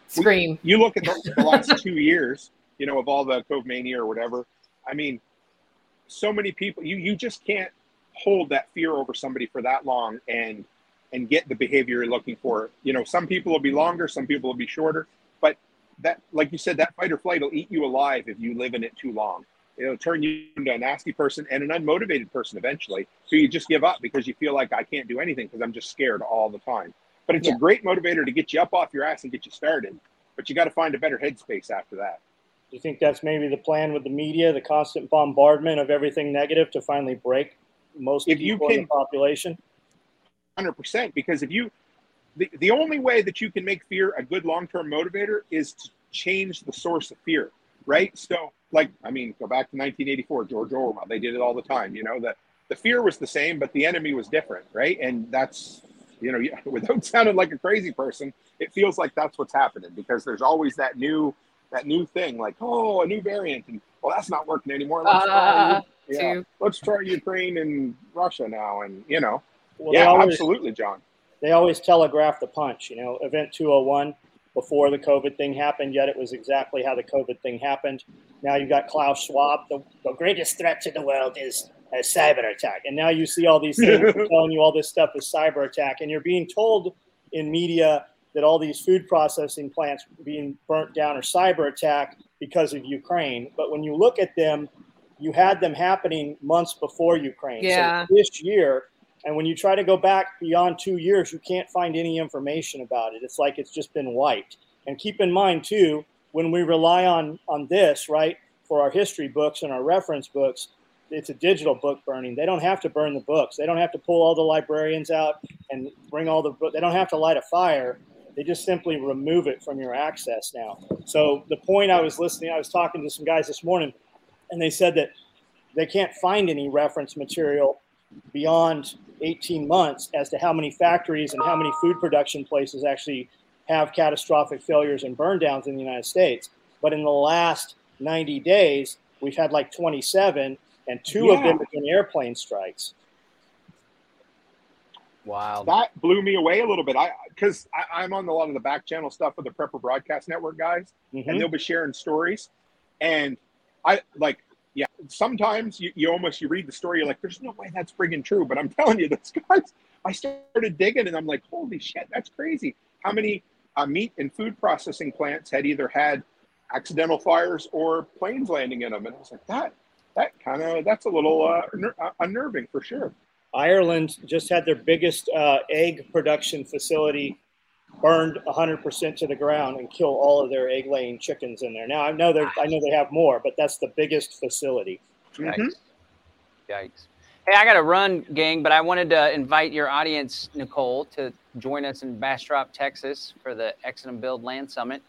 scream. You look at the, the last two years, you know, of all the Cove Mania or whatever. I mean, so many people. You you just can't hold that fear over somebody for that long and and get the behavior you're looking for. You know, some people will be longer, some people will be shorter, but that, like you said, that fight or flight will eat you alive if you live in it too long. It'll turn you into a nasty person and an unmotivated person eventually. So you just give up because you feel like I can't do anything because I'm just scared all the time. But it's Yeah. a great motivator to get you up off your ass and get you started. But you got to find a better headspace after that. You think that's maybe the plan with the media, the constant bombardment of everything negative to finally break most If people in the population? hundred percent. Because if you, the, the only way that you can make fear a good long term motivator is to change the source of fear, right? So, like, I mean, go back to 1984, George Orwell. They did it all the time. You know, the the fear was the same, but the enemy was different, right? And that's, you know, without sounding like a crazy person, it feels like that's what's happening because there's always that new that new thing, like, oh, a new variant, and well, that's not working anymore. Let's try, Uh, yeah, let's try Ukraine and Russia now, and you know, Well, yeah, always- absolutely, John. they always telegraph the punch. You know, Event 201 before the COVID thing happened, yet it was exactly how the COVID thing happened. Now you've got Klaus Schwab. The, the greatest threat to the world is a cyber attack. And now you see all these things telling you all this stuff is cyber attack. And you're being told in media that all these food processing plants being burnt down are cyber attack because of Ukraine. But when you look at them, you had them happening months before Ukraine. Yeah. So this year, and when you try to go back beyond two years, you can't find any information about it. It's like it's just been wiped. And keep in mind too, when we rely on on this, right, for our history books and our reference books, it's a digital book burning. They don't have to burn the books. They don't have to pull all the librarians out and bring all the book. They don't have to light a fire. They just simply remove it from your access now. So the point I was listening, I was talking to some guys this morning, and they said that they can't find any reference material beyond 18 months as to how many factories and how many food production places actually have catastrophic failures and burn downs in the United States. But in the last 90 days, we've had like 27, and two Yeah. of them have been airplane strikes. Wow. that blew me away a little bit. I because I'm on a lot of the back channel stuff with the Prepper Broadcast Network guys, Mhm. and they'll be sharing stories. And I like, yeah, sometimes you, you almost you read the story, you're like, there's no way that's friggin' true. But I'm telling you, this guys, I started digging, and I'm like, holy shit, that's crazy. How many uh, meat and food processing plants had either had accidental fires or planes landing in them? And I was like, that that kind of that's a little uh, uh, unnerving for sure. Ireland just had their biggest uh, egg production facility burned 100% to the ground and kill all of their egg laying chickens in there. Now I know they I know they have more, but that's the biggest facility. Yikes. Mhm. Yikes. Hey, I got to run, gang, but I wanted to invite your audience, Nicole, to join us in Bastrop, Texas for the Exit and Build Land Summit.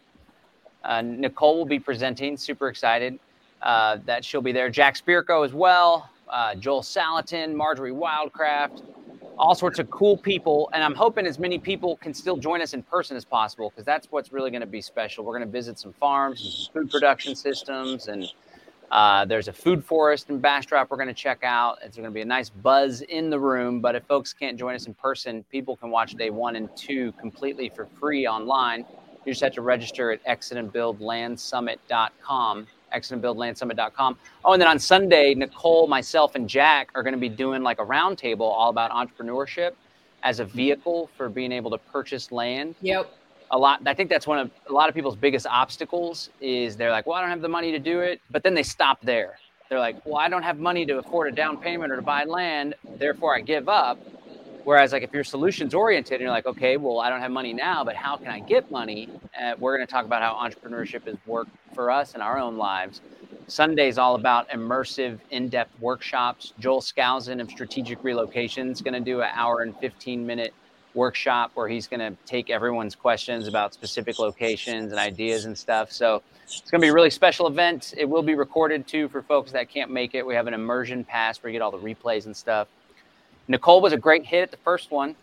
Uh, Nicole will be presenting. Super excited uh, that she'll be there. Jack Spirko as well, uh, Joel Salatin, Marjory Wildcraft, all sorts of cool people. And I'm hoping as many people can still join us in person as possible because that's what's really going to be special. We're going to visit some farms, and some food production systems, and uh, there's a food forest in Bastrop we're going to check out. It's going to be a nice buzz in the room. But if folks can't join us in person, people can watch day one and two completely for free online. You just have to register at exitandbuildlandsummit.com. Exitandbuildlandsummit.com. Oh, and then on Sunday, Nicole, myself, and Jack are going to be doing like a roundtable all about entrepreneurship as a vehicle for being able to purchase land Yep. a lot i think that's one of a lot of people's biggest obstacles is they're like well i don't have the money to do it but then they stop there they're like well i don't have money to afford a down payment or to buy land therefore i give up whereas like if you're solutions oriented and you're like okay well i don't have money now but how can i get money uh, we're going to talk about how entrepreneurship has worked for us in our own lives Sunday is all about immersive in-depth workshops joel skousen of strategic relocation is going to do an hour and 15 minute workshop where he's going to take everyone's questions about specific locations and ideas and stuff. So it's going to be a really special event. It will be recorded too for folks that can't make it. We have an immersion pass where you get all the replays and stuff. Nicole was a great hit at the first one.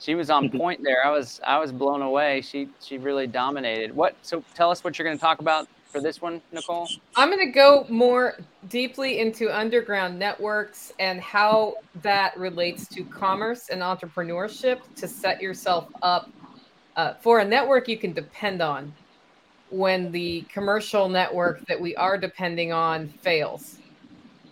She was on point there. I was I was blown away. She she really dominated. What? So tell us what you're going to talk about for this one, Nicole. I'm going to go more deeply into underground networks and how that relates to commerce and entrepreneurship to set yourself up uh, for a network you can depend on when the commercial network that we are depending on fails.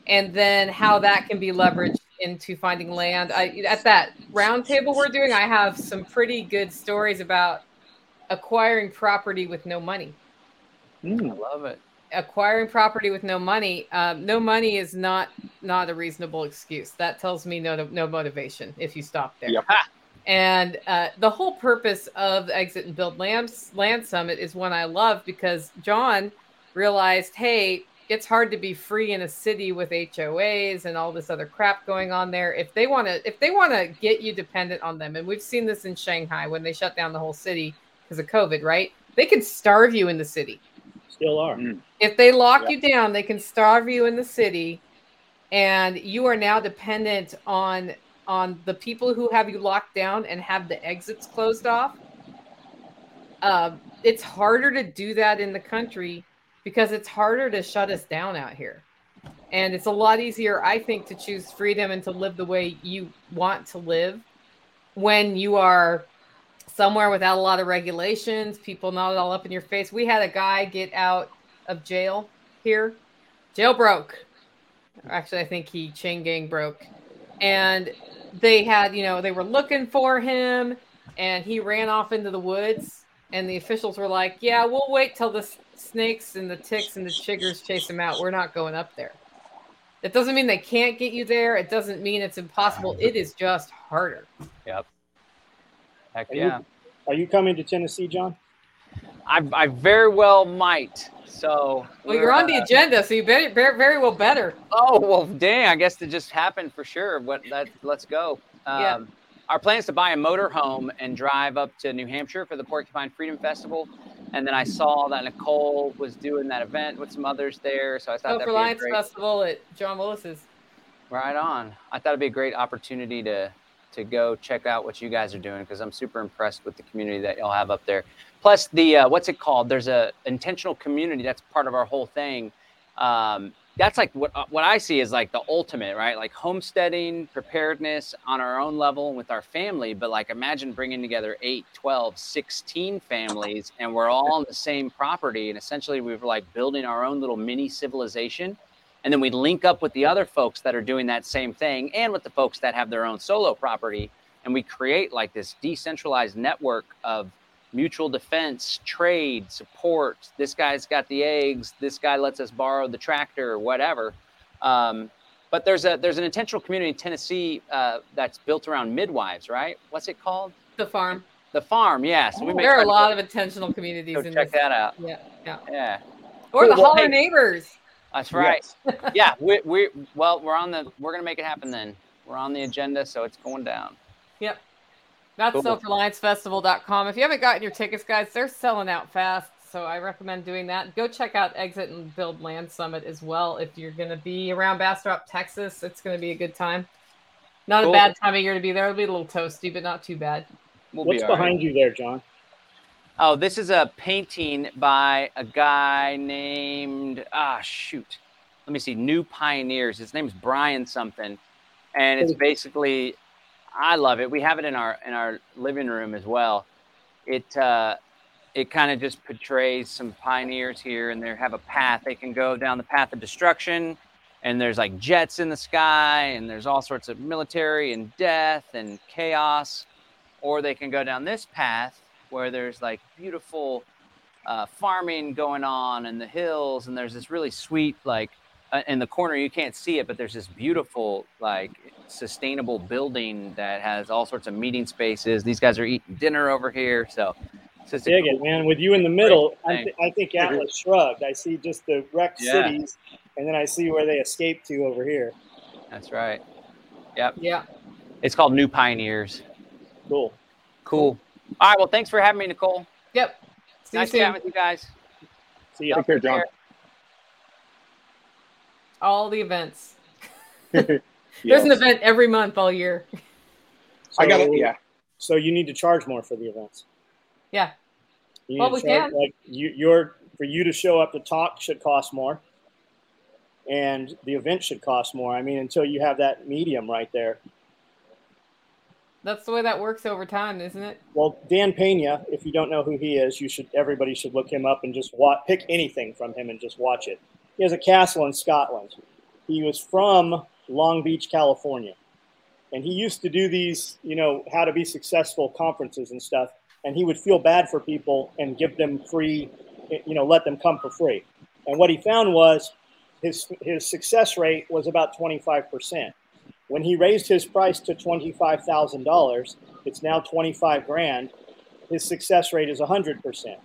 And then how that can be leveraged into finding land. I, at that roundtable we're doing, I have some pretty good stories about acquiring property with no money I love it. acquiring property with no money um, no money is not not a reasonable excuse that tells me no no motivation if you stop there Yep. and uh, the whole purpose of the exit and build land, land summit is one i love because john realized hey it's hard to be free in a city with hoas and all this other crap going on there if they want to if they want to get you dependent on them and we've seen this in shanghai when they shut down the whole city because of covid right they can starve you in the city Still are. if they lock Yeah. you down, they can starve you in the city, and you are now dependent on on the people who have you locked down and have the exits closed off. Um, it's harder to do that in the country because it's harder to shut us down out here, and it's a lot easier, I think, to choose freedom and to live the way you want to live when you are somewhere without a lot of regulations, people not all up in your face. We had a guy get out of jail here, jail broke. Actually, I think he chain gang broke, and they had, you know, they were looking for him, and he ran off into the woods. And the officials were like, "Yeah, we'll wait till the s- snakes and the ticks and the chiggers chase them out. We're not going up there." That doesn't mean they can't get you there. It doesn't mean it's impossible. It is just harder. Yep. Heck Are you- yeah. Are you coming to Tennessee, John? I, I very well might. So. Well, you're on the uh, agenda, so you better, very, very well better. Oh well, dang! I guess it just happened for sure. What that? Let's go. Um, Yeah. Our plan is to buy a motor home and drive up to New Hampshire for the Porcupine Freedom Festival, and then I saw that Nicole was doing that event with some others there, so I thought Self that'd be a great. Festival at John Willis's. Right on. I thought it'd be a great opportunity to to go check out what you guys are doing because I'm super impressed with the community that y'all have up there. Plus the uh, what's it called? There's a intentional community that's part of our whole thing. Um, that's like what uh, what I see is like the ultimate, right? Like homesteading, preparedness on our own level with our family, but like imagine bringing together 8, 12, 16 families and we're all on the same property and essentially we were like building our own little mini civilization. And then we link up with the other folks that are doing that same thing and with the folks that have their own solo property and we create like this decentralized network of mutual defense, trade, support. This guy's got the eggs. This guy lets us borrow the tractor, or whatever. Um, but there's a there's an intentional community in Tennessee uh, that's built around midwives, right? What's it called? The farm. The farm, yeah. So we there are a lot of intentional communities. Go check this. that out. Yeah, yeah, yeah. Or cool. the well, holler hey, neighbors. That's right. Yes. yeah, we we well we're on the we're gonna make it happen then. We're on the agenda, so it's going down. Yep. That's cool. selfreliancefestival.com. If you haven't gotten your tickets, guys, they're selling out fast. So I recommend doing that. Go check out Exit and Build Land Summit as well. If you're going to be around Bastrop, Texas, it's going to be a good time. Not cool. a bad time of year to be there. It'll be a little toasty, but not too bad. We'll What's behind right. you there, John? Oh, this is a painting by a guy named ah shoot. Let me see. New Pioneers. His name's Brian something, and it's basically I love it. We have it in our in our living room as well. It uh, it kind of just portrays some pioneers here, and they have a path. They can go down the path of destruction, and there's like jets in the sky, and there's all sorts of military and death and chaos, or they can go down this path where there's like beautiful uh, farming going on in the hills, and there's this really sweet like Uh, in the corner you can't see it, but there's this beautiful like sustainable building that has all sorts of meeting spaces. These guys are eating dinner over here, so it's dig cool, it, man. With you in the middle, I, th- I, think Atlas shrugged. I see just the wrecked yeah. cities, and then I see where they escaped to over here. That's right. Yep. Yeah. It's called New Pioneers. Cool. Cool. All right. Well, thanks for having me, Nicole. Yep. See nice chatting with you guys. See you. Take care, John. All the events. There's an event every month all year. So, I got it. Yeah. So you need to charge more for the events. Yeah. You well, we charge, can. Like you, your for you to show up to talk should cost more, and the event should cost more. I mean, until you have that medium right there. That's the way that works over time, isn't it? Well, Dan Pena, if you don't know who he is, you should everybody should look him up and just watch, pick anything from him and just watch it. He has a castle in Scotland. He was from Long Beach, California. And he used to do these, you know, how to be successful conferences and stuff. And he would feel bad for people and give them free, you know, let them come for free. And what he found was his, his success rate was about 25%. When he raised his price to $25,000, it's now 25 grand. His success rate is 100%.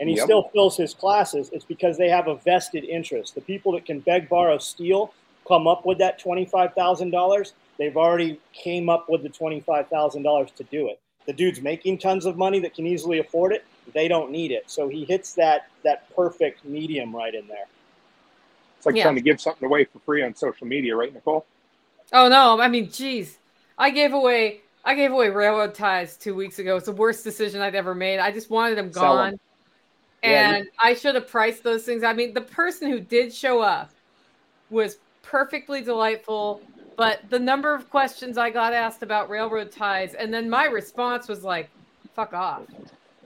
And he yep. still fills his classes. It's because they have a vested interest. The people that can beg, borrow, steal come up with that $25,000, they've already came up with the $25,000 to do it. The dude's making tons of money that can easily afford it. They don't need it. So he hits that that perfect medium right in there. It's like yeah. trying to give something away for free on social media, right, Nicole? Oh no, I mean, geez. I gave away I gave away railroad ties two weeks ago. It's the worst decision I'd ever made. I just wanted them gone. Them. And yeah, you- I should have priced those things. I mean, the person who did show up was perfectly delightful. But the number of questions I got asked about railroad ties, and then my response was like, fuck off.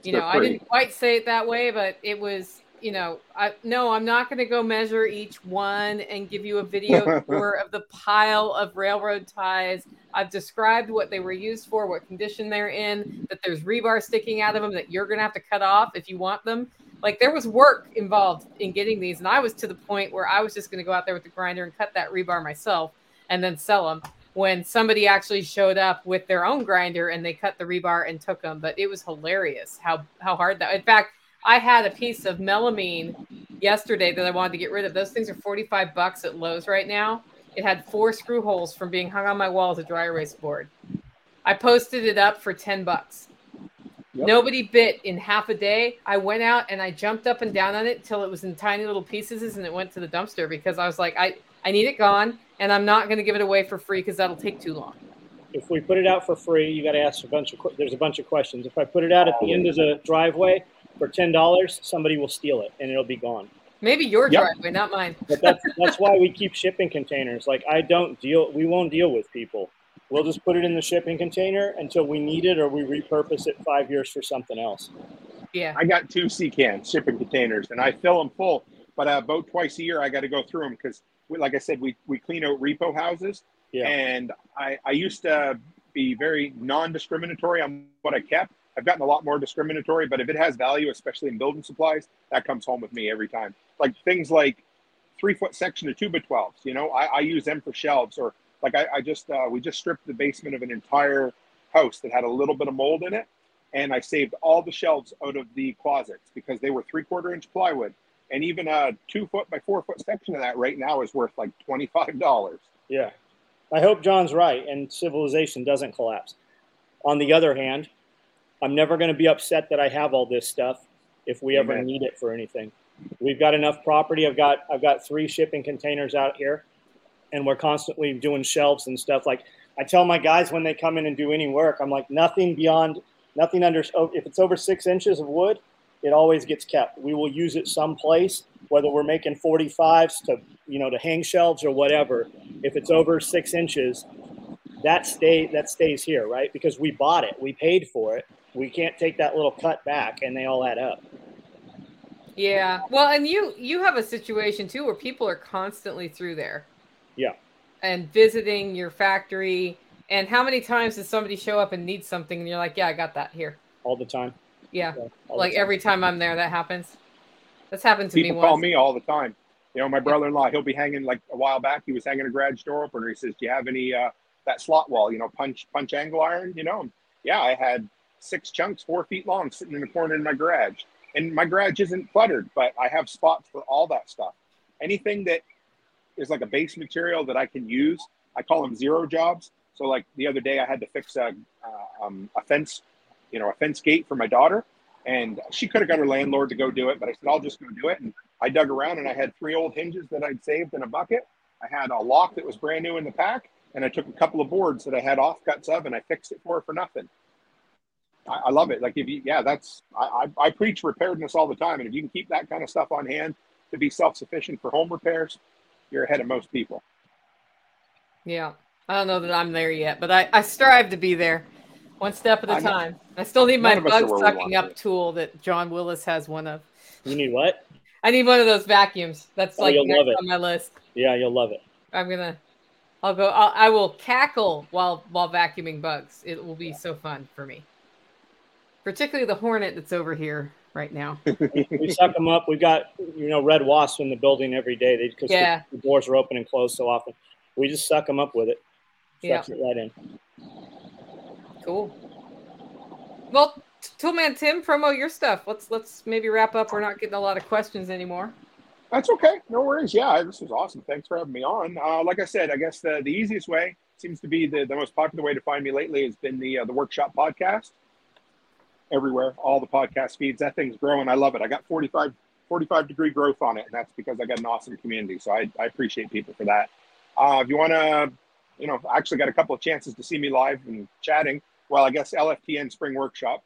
You know, I didn't quite say it that way, but it was, you know, I no, I'm not going to go measure each one and give you a video tour of the pile of railroad ties. I've described what they were used for, what condition they're in, that there's rebar sticking out of them that you're going to have to cut off if you want them. Like there was work involved in getting these, and I was to the point where I was just going to go out there with the grinder and cut that rebar myself and then sell them. When somebody actually showed up with their own grinder and they cut the rebar and took them, but it was hilarious how how hard that. In fact, I had a piece of melamine yesterday that I wanted to get rid of. Those things are 45 bucks at Lowe's right now. It had four screw holes from being hung on my wall as a dry erase board. I posted it up for 10 bucks. Yep. Nobody bit in half a day. I went out and I jumped up and down on it until it was in tiny little pieces and it went to the dumpster because I was like, I, I need it gone and I'm not going to give it away for free because that'll take too long. If we put it out for free, you got to ask a bunch of there's a bunch of questions. If I put it out at the end of the driveway for ten dollars, somebody will steal it and it'll be gone. Maybe your Yep. driveway, not mine. But that's that's why we keep shipping containers. Like I don't deal we won't deal with people. We'll just put it in the shipping container until we need it or we repurpose it five years for something else. Yeah. I got two sea cans, shipping containers, and I fill them full. But uh, about twice a year, I got to go through them because, like I said, we, we clean out repo houses. Yeah. And I, I used to be very non discriminatory on what I kept. I've gotten a lot more discriminatory, but if it has value, especially in building supplies, that comes home with me every time. Like things like three foot section of two by 12s, you know, I, I use them for shelves or like I, I just, uh, we just stripped the basement of an entire house that had a little bit of mold in it. And I saved all the shelves out of the closets because they were three quarter inch plywood. And even a two foot by four foot section of that right now is worth like $25. Yeah. I hope John's right and civilization doesn't collapse. On the other hand, I'm never going to be upset that I have all this stuff if we ever need it for anything. We've got enough property. I've got I've got three shipping containers out here and we're constantly doing shelves and stuff like I tell my guys when they come in and do any work, I'm like nothing beyond nothing under oh, if it's over 6 inches of wood, it always gets kept. We will use it someplace whether we're making 45s to you know to hang shelves or whatever. If it's over 6 inches, that stay that stays here, right? Because we bought it, we paid for it. We can't take that little cut back, and they all add up. Yeah. Well, and you you have a situation too where people are constantly through there. Yeah. And visiting your factory. And how many times does somebody show up and need something and you're like, Yeah, I got that here. all the time. Yeah. Yeah, Like time. every time I'm there, that happens. That's happened to People me call once. me all the time. You know, my brother-in-law, he'll be hanging like a while back. He was hanging a garage door opener. He says, "Do you have any uh, that slot wall? You know, punch punch angle iron? You know?" Yeah, I had six chunks, four feet long, sitting in the corner in my garage. And my garage isn't cluttered, but I have spots for all that stuff. Anything that is like a base material that I can use, I call them zero jobs. So, like the other day, I had to fix a uh, um, a fence, you know, a fence gate for my daughter, and she could have got her landlord to go do it, but I said I'll just go do it. And I dug around and I had three old hinges that I'd saved in a bucket. I had a lock that was brand new in the pack, and I took a couple of boards that I had offcuts of, and I fixed it for her for nothing. I, I love it. Like if you, yeah, that's I, I, I preach preparedness all the time, and if you can keep that kind of stuff on hand to be self-sufficient for home repairs, you're ahead of most people. Yeah. I don't know that I'm there yet, but I, I strive to be there one step at a I know. time. I still need my None of us are bug sucking up to. tool that John Willis has one of. You need what? I need one of those vacuums. That's Oh, like you'll next love it. on my list. Yeah, you'll love it. I'm gonna, I'll go. I'll, I will cackle while while vacuuming bugs. It will be so fun for me. Particularly the hornet that's over here right now. We suck them up. We've got you know red wasps in the building every day. They because Yeah. the, the doors are open and closed so often. We just suck them up with it. Yeah. It right in. Cool. Well, T- Toolman Tim, promo your stuff. Let's let's maybe wrap up. We're not getting a lot of questions anymore. That's okay. No worries. Yeah, this was awesome. Thanks for having me on. Uh, like I said, I guess the, the easiest way seems to be the, the most popular way to find me lately has been the uh, the workshop podcast. Everywhere, all the podcast feeds. That thing's growing. I love it. I got 45, 45 degree growth on it, and that's because I got an awesome community. So I, I appreciate people for that. Uh, if you want to, you know, I actually got a couple of chances to see me live and chatting. Well, I guess LFTN Spring Workshop.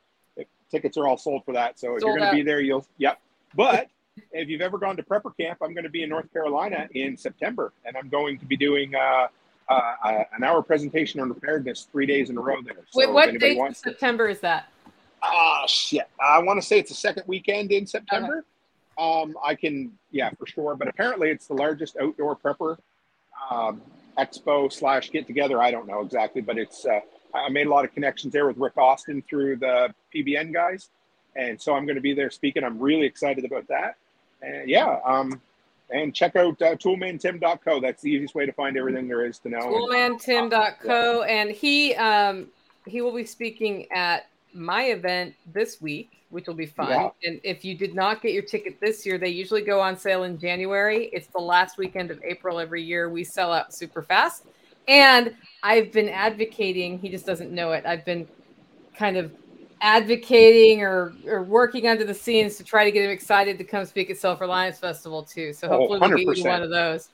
Tickets are all sold for that. So if Sold you're going to be there, you'll, yep. But if you've ever gone to prepper camp, I'm going to be in North Carolina in September, and I'm going to be doing uh, uh, uh, an hour presentation on preparedness three days in a row there. So Wait, what date in wants to- September is that? Ah, shit. I want to say it's the second weekend in September. Um, I can, yeah, for sure. But apparently, it's the largest outdoor prepper um, expo slash get together. I don't know exactly, but it's. Uh, I made a lot of connections there with Rick Austin through the PBN guys, and so I'm going to be there speaking. I'm really excited about that. And yeah, um, and check out uh, toolmantim.co. That's the easiest way to find everything there is to know. Toolmantim.co, and he um he will be speaking at my event this week, which will be fun. Yeah. And if you did not get your ticket this year, they usually go on sale in January. It's the last weekend of April every year. We sell out super fast. And I've been advocating, he just doesn't know it. I've been kind of advocating or, or working under the scenes to try to get him excited to come speak at Self Reliance Festival too. So Oh, hopefully we'll get you one of those.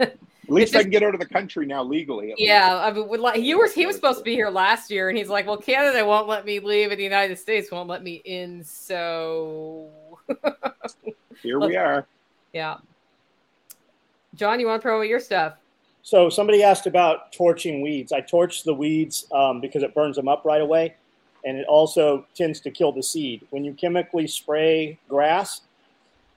At least It's I can get out of the country now legally. Yeah, I mean, would like you were he was supposed to be here last year, and he's like, "Well, Canada won't let me leave, and the United States won't let me in." So Here we are. Yeah. John, you want to promote your stuff? So somebody asked about torching weeds. I torch the weeds um, because it burns them up right away, and it also tends to kill the seed. When you chemically spray grass,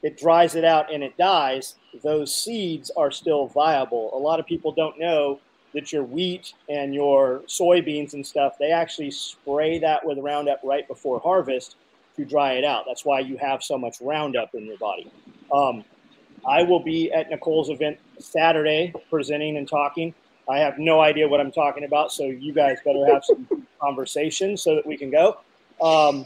it dries it out and it dies. Those seeds are still viable. A lot of people don't know that your wheat and your soybeans and stuff, they actually spray that with Roundup right before harvest to dry it out. That's why you have so much Roundup in your body. Um, I will be at Nicole's event Saturday presenting and talking. I have no idea what I'm talking about, so you guys better have some conversation so that we can go. Um,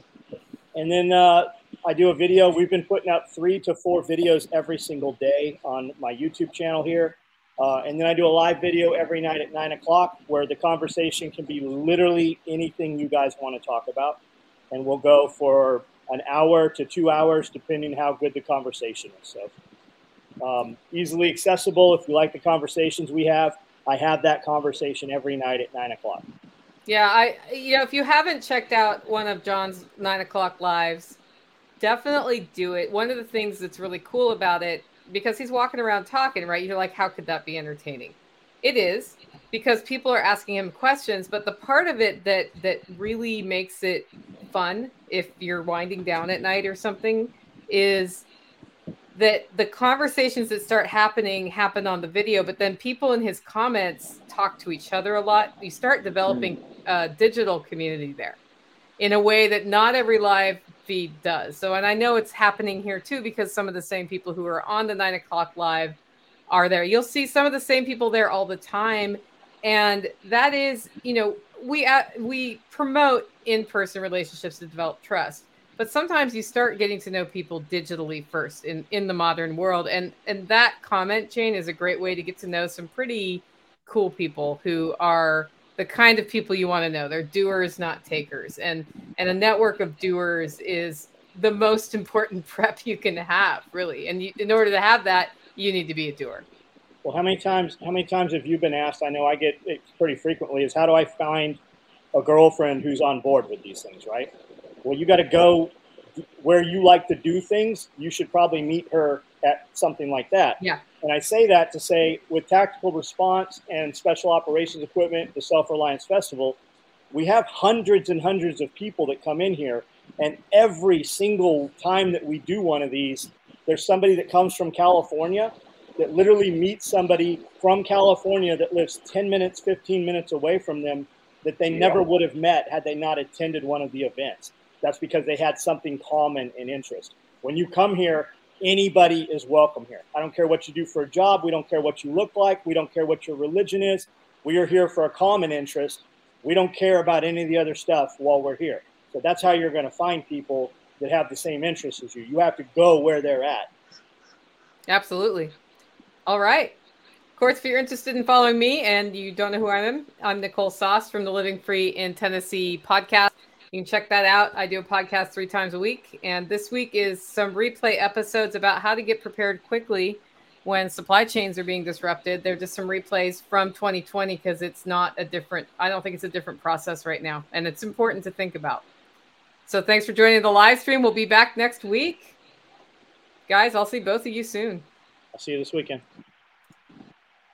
and then uh, I do a video. We've been putting out three to four videos every single day on my YouTube channel here. Uh, and then I do a live video every night at nine o'clock where the conversation can be literally anything you guys want to talk about. And we'll go for an hour to two hours, depending how good the conversation is. So um, easily accessible. If you like the conversations we have, I have that conversation every night at nine o'clock. Yeah, I you know if you haven't checked out one of John's nine o'clock lives, definitely do it. One of the things that's really cool about it because he's walking around talking, right? You're like, how could that be entertaining? It is because people are asking him questions, but the part of it that that really makes it fun if you're winding down at night or something is that the conversations that start happening happen on the video, but then people in his comments talk to each other a lot. You start developing mm. a digital community there in a way that not every live feed does. So, and I know it's happening here too because some of the same people who are on the nine o'clock live are there. You'll see some of the same people there all the time, and that is, you know, we uh, we promote in-person relationships to develop trust but sometimes you start getting to know people digitally first in in the modern world and and that comment chain is a great way to get to know some pretty cool people who are the kind of people you want to know they're doers not takers and and a network of doers is the most important prep you can have really and you, in order to have that you need to be a doer well how many times how many times have you been asked i know i get it pretty frequently is how do i find a girlfriend who's on board with these things right well, you got to go where you like to do things. You should probably meet her at something like that. Yeah. And I say that to say, with tactical response and special operations equipment, the Self Reliance Festival, we have hundreds and hundreds of people that come in here. And every single time that we do one of these, there's somebody that comes from California that literally meets somebody from California that lives 10 minutes, 15 minutes away from them that they yeah. never would have met had they not attended one of the events. That's because they had something common in interest. When you come here, anybody is welcome here. I don't care what you do for a job. We don't care what you look like. We don't care what your religion is. We are here for a common interest. We don't care about any of the other stuff while we're here. So that's how you're going to find people that have the same interests as you. You have to go where they're at. Absolutely. All right. Of course, if you're interested in following me and you don't know who I am, I'm Nicole Sauce from the Living Free in Tennessee podcast. You can check that out. I do a podcast three times a week. And this week is some replay episodes about how to get prepared quickly when supply chains are being disrupted. They're just some replays from 2020 because it's not a different, I don't think it's a different process right now. And it's important to think about. So thanks for joining the live stream. We'll be back next week. Guys, I'll see both of you soon. I'll see you this weekend.